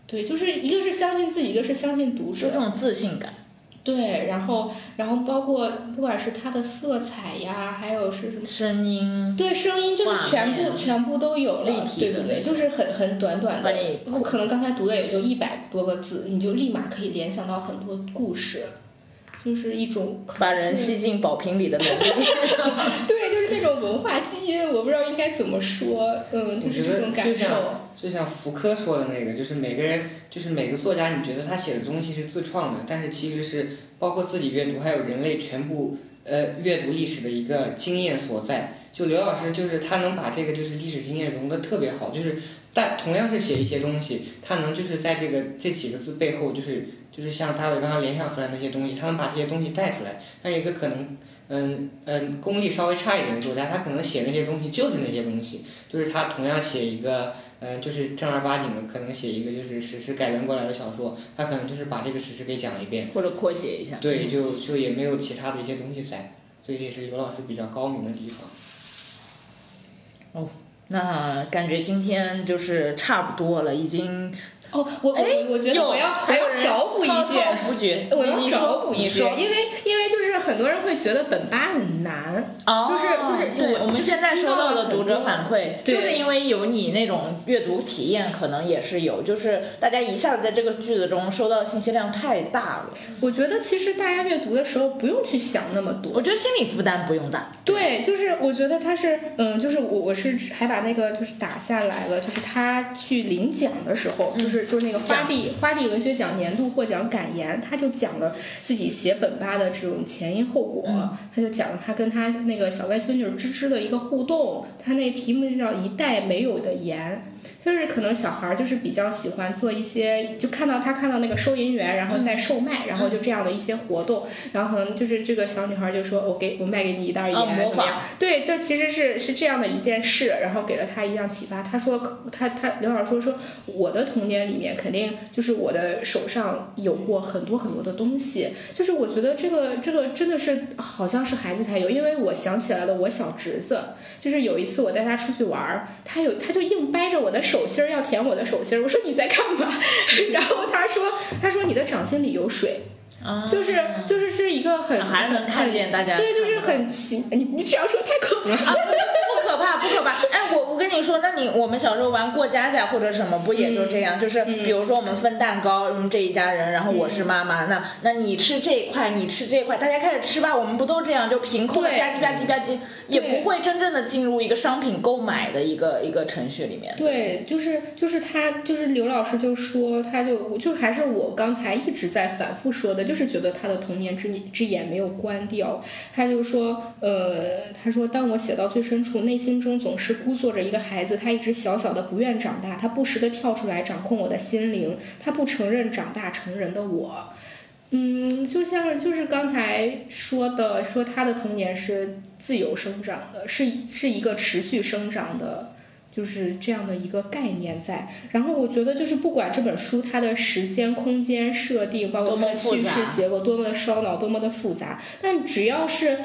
对，就是一个是相信自己，一个是相信读者，这种自信感。对，然后，然后包括不管是它的色彩呀，还有是什么声音，对，声音就是全部全部都有了，对不对？就是很很短短的，我可能刚才读的也就一百多个字，你就立马可以联想到很多故事。就是一种把人吸进宝瓶里的能力，对，就是那种文化基因，我不知道应该怎么说，嗯，就是这种感受。就像福柯说的那个，就是每个人，就是每个作家，你觉得他写的东西是自创的，但是其实是包括自己阅读，还有人类全部呃阅读历史的一个经验所在。就刘老师就是他能把这个就是历史经验融得特别好，就是但同样是写一些东西，他能就是在这个这几个字背后，就是就是像大伟刚刚联想出来那些东西，他能把这些东西带出来。但一个可能嗯嗯功力稍微差一点的作家，他可能写那些东西就是那些东西，就是他同样写一个嗯就是正儿八经的，可能写一个就是史实改编过来的小说，他可能就是把这个史实给讲一遍，或者扩写一下。对，就就也没有其他的一些东西在，所以这也是刘老师比较高明的地方。哦那感觉今天就是差不多了，已经哦，我哎我我觉得我要我要找补一句，我要找补一句，因为因为就是很多人会觉得本八很难，哦，就是就是对，我们就现在收到到的读者反馈，对就是因为有你那种阅读体验，可能也是有，就是大家一下子在这个句子中收到的信息量太大了，我觉得其实大家阅读的时候不用去想那么多我，觉得心理负担不用大。对，就是我觉得他是，嗯，就是我我是还把那个就是打下来了，就是他去领奖的时候，就是就是那个花地花地文学奖年度获奖感言，他就讲了自己写本吧的这种前因后果，他就讲了他跟他那个小外孙女芝芝的一个互动，他那题目就叫一代没有的盐。就是可能小孩儿就是比较喜欢做一些，就看到他看到那个收银员，然后在售卖，然后就这样的一些活动，然后可能就是这个小女孩儿就说：“我给我卖给你一袋盐，哦模怎么样仿。对，这其实是是这样的一件事，然后给了他一样启发。他说，他他刘老师说说，我的童年里面肯定就是我的手上有过很多很多的东西，就是我觉得这个这个真的是好像是孩子才有，因为我想起来了，我小侄子。就是有一次我带他出去玩儿，他有他就硬掰着我的手心儿要舔我的手心儿，我说你在干嘛？然后他说他说你的掌心里有水。啊就是就是是一个很小孩能很看见大家对，就是很奇，你你这样说太恐怖了。不可怕，不可怕。哎，我我跟你说，那你我们小时候玩过家家或者什么，不也就这样？就是比如说我们分蛋糕，嗯，这一家人，然后我是妈妈，那那你吃这一块，你吃这一块，大家开始吃吧。我们不都这样，就凭空的吧唧吧唧吧唧，也不会真正的进入一个商品购买的一个一个程序里面。对，就是就是他，就是刘老师就说，他就就还是我刚才一直在反复说的，就是觉得他的童年之之眼没有关掉。他就说，呃，他说，当我写到最深处，内心中总是估坐着一个孩子，他一直小小的不愿长大，他不时的跳出来掌控我的心灵，他不承认长大成人的我。嗯，就像就是刚才说的，说他的童年是自由生长的，是是一个持续生长的，就是这样的一个概念在。然后我觉得，就是不管这本书它的时间、空间设定，包括它的叙事结构多么的烧脑、多么的复杂，但只要是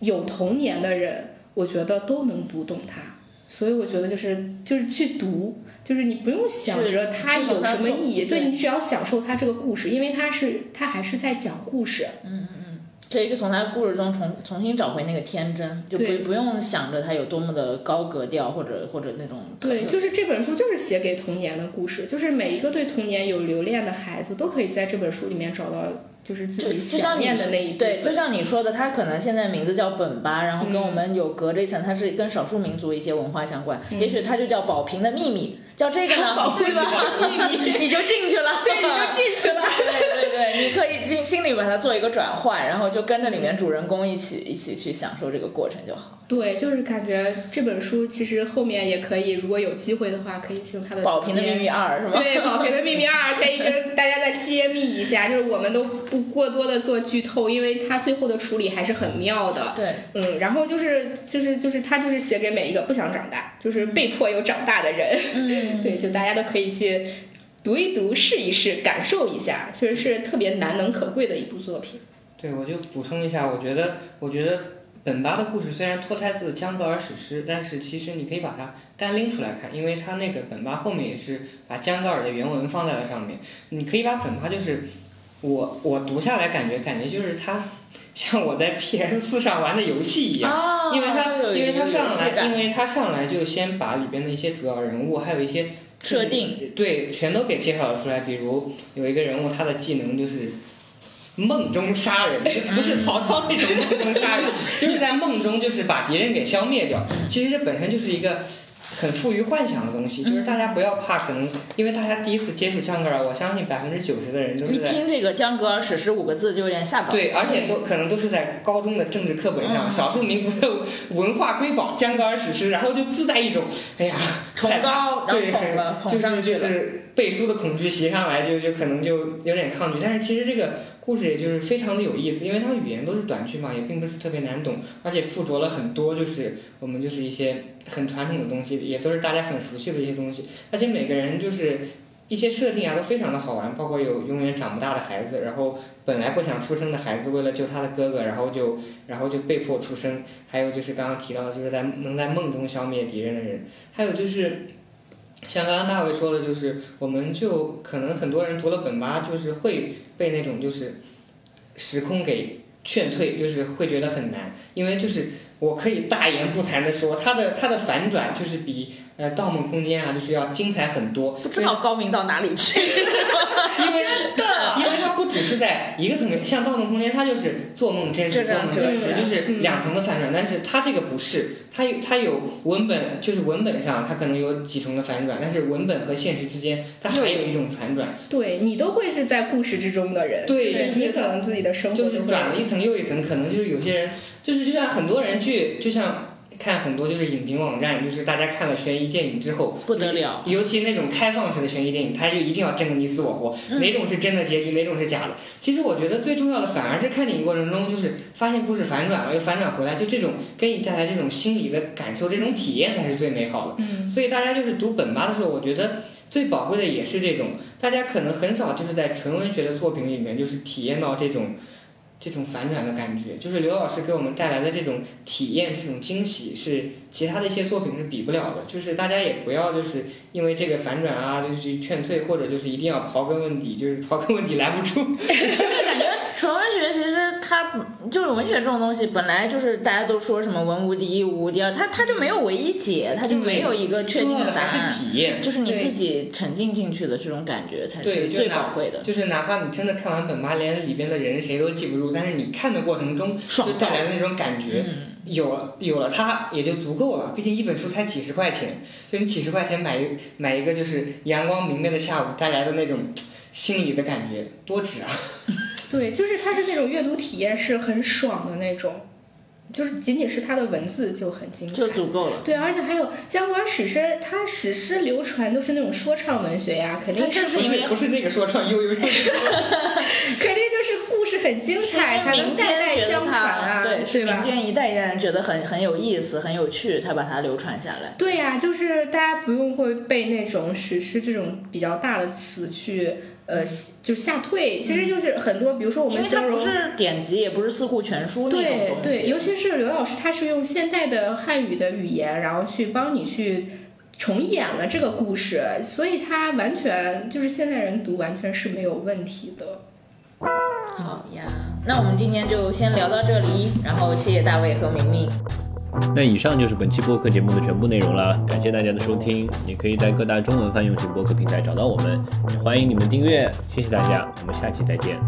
有童年的人，我觉得都能读懂它。所以我觉得就是就是去读，就是你不用想着它有什么意义，对对你只要享受它这个故事，因为它是它还是在讲故事。嗯嗯嗯这一个从他故事中重重新找回那个天真，就不不用想着它有多么的高格调或者或者那种对，就是这本书就是写给童年的故事，就是每一个对童年有留恋的孩子都可以在这本书里面找到，就是自己想念的那一对，就。像你说的，他可能现在名字叫本巴，然后跟我们有隔着一层，它是跟少数民族一些文化相关。也许它就叫宝瓶的秘密，叫这个呢，对吧？秘密，你就进去了，对，你就进去了。对对对，你可以进心里把它做一个转换，然后就跟着里面主人公一起一起去享受这个过程就好。对，就是感觉这本书其实后面也可以，如果有机会的话，可以请他的宝瓶的秘密二是吗？对，《宝瓶的秘密二》可以跟大家再揭秘一下，就是我们都不过多的做剧透，因为它最后的处理还是很妙的。对，嗯，然后就是就是就是他就是写给每一个不想长大，就是被迫有长大的人。嗯，对，就大家都可以去读一读、试一试、感受一下，确实是特别难能可贵的一部作品。对，我就补充一下，我觉得，我觉得本巴的故事虽然脱胎自江格尔史诗，但是其实你可以把它单拎出来看，因为它那个本巴后面也是把江格尔的原文放在了上面。你可以把本巴就是我我读下来感觉感觉就是它像我在 PS 四上玩的游戏一样。啊，因为他因为他上来，因为他上来就先把里边的一些主要人物，还有一些设定，对，全都给介绍了出来。比如有一个人物，他的技能就是梦中杀人，不是曹操那种梦中杀人，就是在梦中就是把敌人给消灭掉。其实这本身就是一个很富于幻想的东西，就是大家不要怕，可能因为大家第一次接触江格尔，我相信百分之九十的人都是在听这个江格尔史诗五个字就有点吓到。对，而且都可能都是在高中的政治课本上，少数民族的文化瑰宝江格尔史诗，然后就自带一种哎呀崇高，对，很就是就是背书的恐惧袭上来，就就可能就有点抗拒。但是其实这个故事也就是非常的有意思，因为它语言都是短句嘛，也并不是特别难懂，而且附着了很多就是我们就是一些很传统的东西，也都是大家很熟悉的一些东西，而且每个人就是一些设定啊都非常的好玩，包括有永远长不大的孩子，然后本来不想出生的孩子为了救他的哥哥，然后就然后就被迫出生，还有就是刚刚提到的就是在能在梦中消灭敌人的人，还有就是像刚刚大卫说的，就是我们就可能很多人读了本吧就是会被那种就是时空给劝退，就是会觉得很难，因为就是我可以大言不惭的说，它的它的反转就是比。呃，《盗梦空间》啊，就是要精彩很多。不知道高明到哪里去。因为真的，因为它不只是在一个层面，像《盗梦空间》，它就是做梦真实，做梦真实，就是两重的反转。但是它这个不是，它有它有文本，就是文本上它可能有几重的反转，但是文本和现实之间，它还有一种反转。对你都会是在故事之中的人。对，你可能自己的生活就是转了一层又一层，可能就是有些人，就是就像很多人去，就像。看很多就是影评网站，就是大家看了悬疑电影之后不得了，尤其那种开放式的悬疑电影，他就一定要争个你死我活，哪种是真的结局，哪种是假的。其实我觉得最重要的反而是看电影过程中，就是发现故事反转了又反转回来，就这种给你带来这种心理的感受，这种体验才是最美好的。嗯，所以大家就是读本吧的时候，我觉得最宝贵的也是这种，大家可能很少就是在纯文学的作品里面就是体验到这种。这种反转的感觉，就是刘老师给我们带来的这种体验，这种惊喜，是其他的一些作品是比不了的。就是大家也不要就是因为这个反转啊，就是劝退，或者就是一定要刨根问底，就是刨根问底拦不住。感 觉纯文学其实它就是文学这种东西，本来就是大家都说什么文无第一，武无第二，它它就没有唯一解，它就没有一个确定的答案。体验，就是你自己沉浸进去的这种感觉才是最宝贵的。就是哪怕你真的看完本吧，连里边的人谁都记不住。但是你看的过程中，就带来的那种感觉，有了有了它也就足够了。毕竟一本书才几十块钱，就你几十块钱买一买一个就是阳光明媚的下午带来的那种心里的感觉，多值啊！对，就是它是那种阅读体验是很爽的那种。就是仅仅是它的文字就很精彩，就足够了。对，而且还有江国史诗，它史诗流传都是那种说唱文学呀，肯定是不是不是那个说唱悠悠悠，肯定就是故事很精彩，才能代代相传啊，对，是民间一代一代人觉得很很有意思、很有趣，才把它流传下来。对呀，就是大家不用会被那种史诗这种比较大的词去。呃，就吓退，其实就是很多，比如说我们形容不是典籍，也不是四库全书那种对对，尤其是刘老师，他是用现代的汉语的语言，然后去帮你去重演了这个故事，所以他完全就是现代人读完全是没有问题的。好呀，那我们今天就先聊到这里，然后谢谢大卫和明明。那以上就是本期播客节目的全部内容了，感谢大家的收听。你可以在各大中文泛用型播客平台找到我们，也欢迎你们订阅。谢谢大家，我们下期再见。